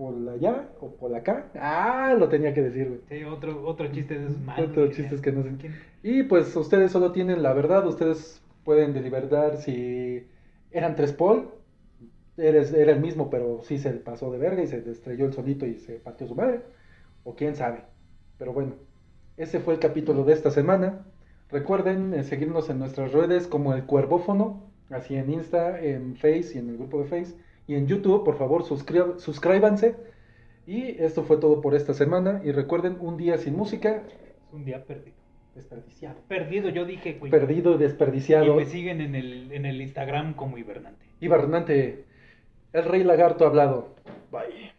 A: por allá o por acá. Ah, lo tenía que decir, güey.
B: Sí, otro, otro chiste de esos malos.
A: Chistes
B: se-
A: que no sé. Y pues ustedes solo tienen la verdad, ustedes pueden deliberar si eran tres Paul, eres, era el mismo, pero sí se pasó de verga y se estrelló el solito y se partió su madre, o quién sabe. Pero bueno, ese fue el capítulo de esta semana. Recuerden eh, seguirnos en nuestras redes como el Cuervófono, así en Insta, en Face y en el grupo de Face. Y en YouTube, por favor, suscríbanse. Y esto fue todo por esta semana. Y recuerden, un día sin música,
B: Es un día perdido.
A: desperdiciado.
B: Perdido, yo dije, güey.
A: Perdido y
B: Y
A: desperdiciado.
B: me siguen en el, en el Instagram como hibernante.
A: Y Bernante, el rey lagarto ha hablado. Bye.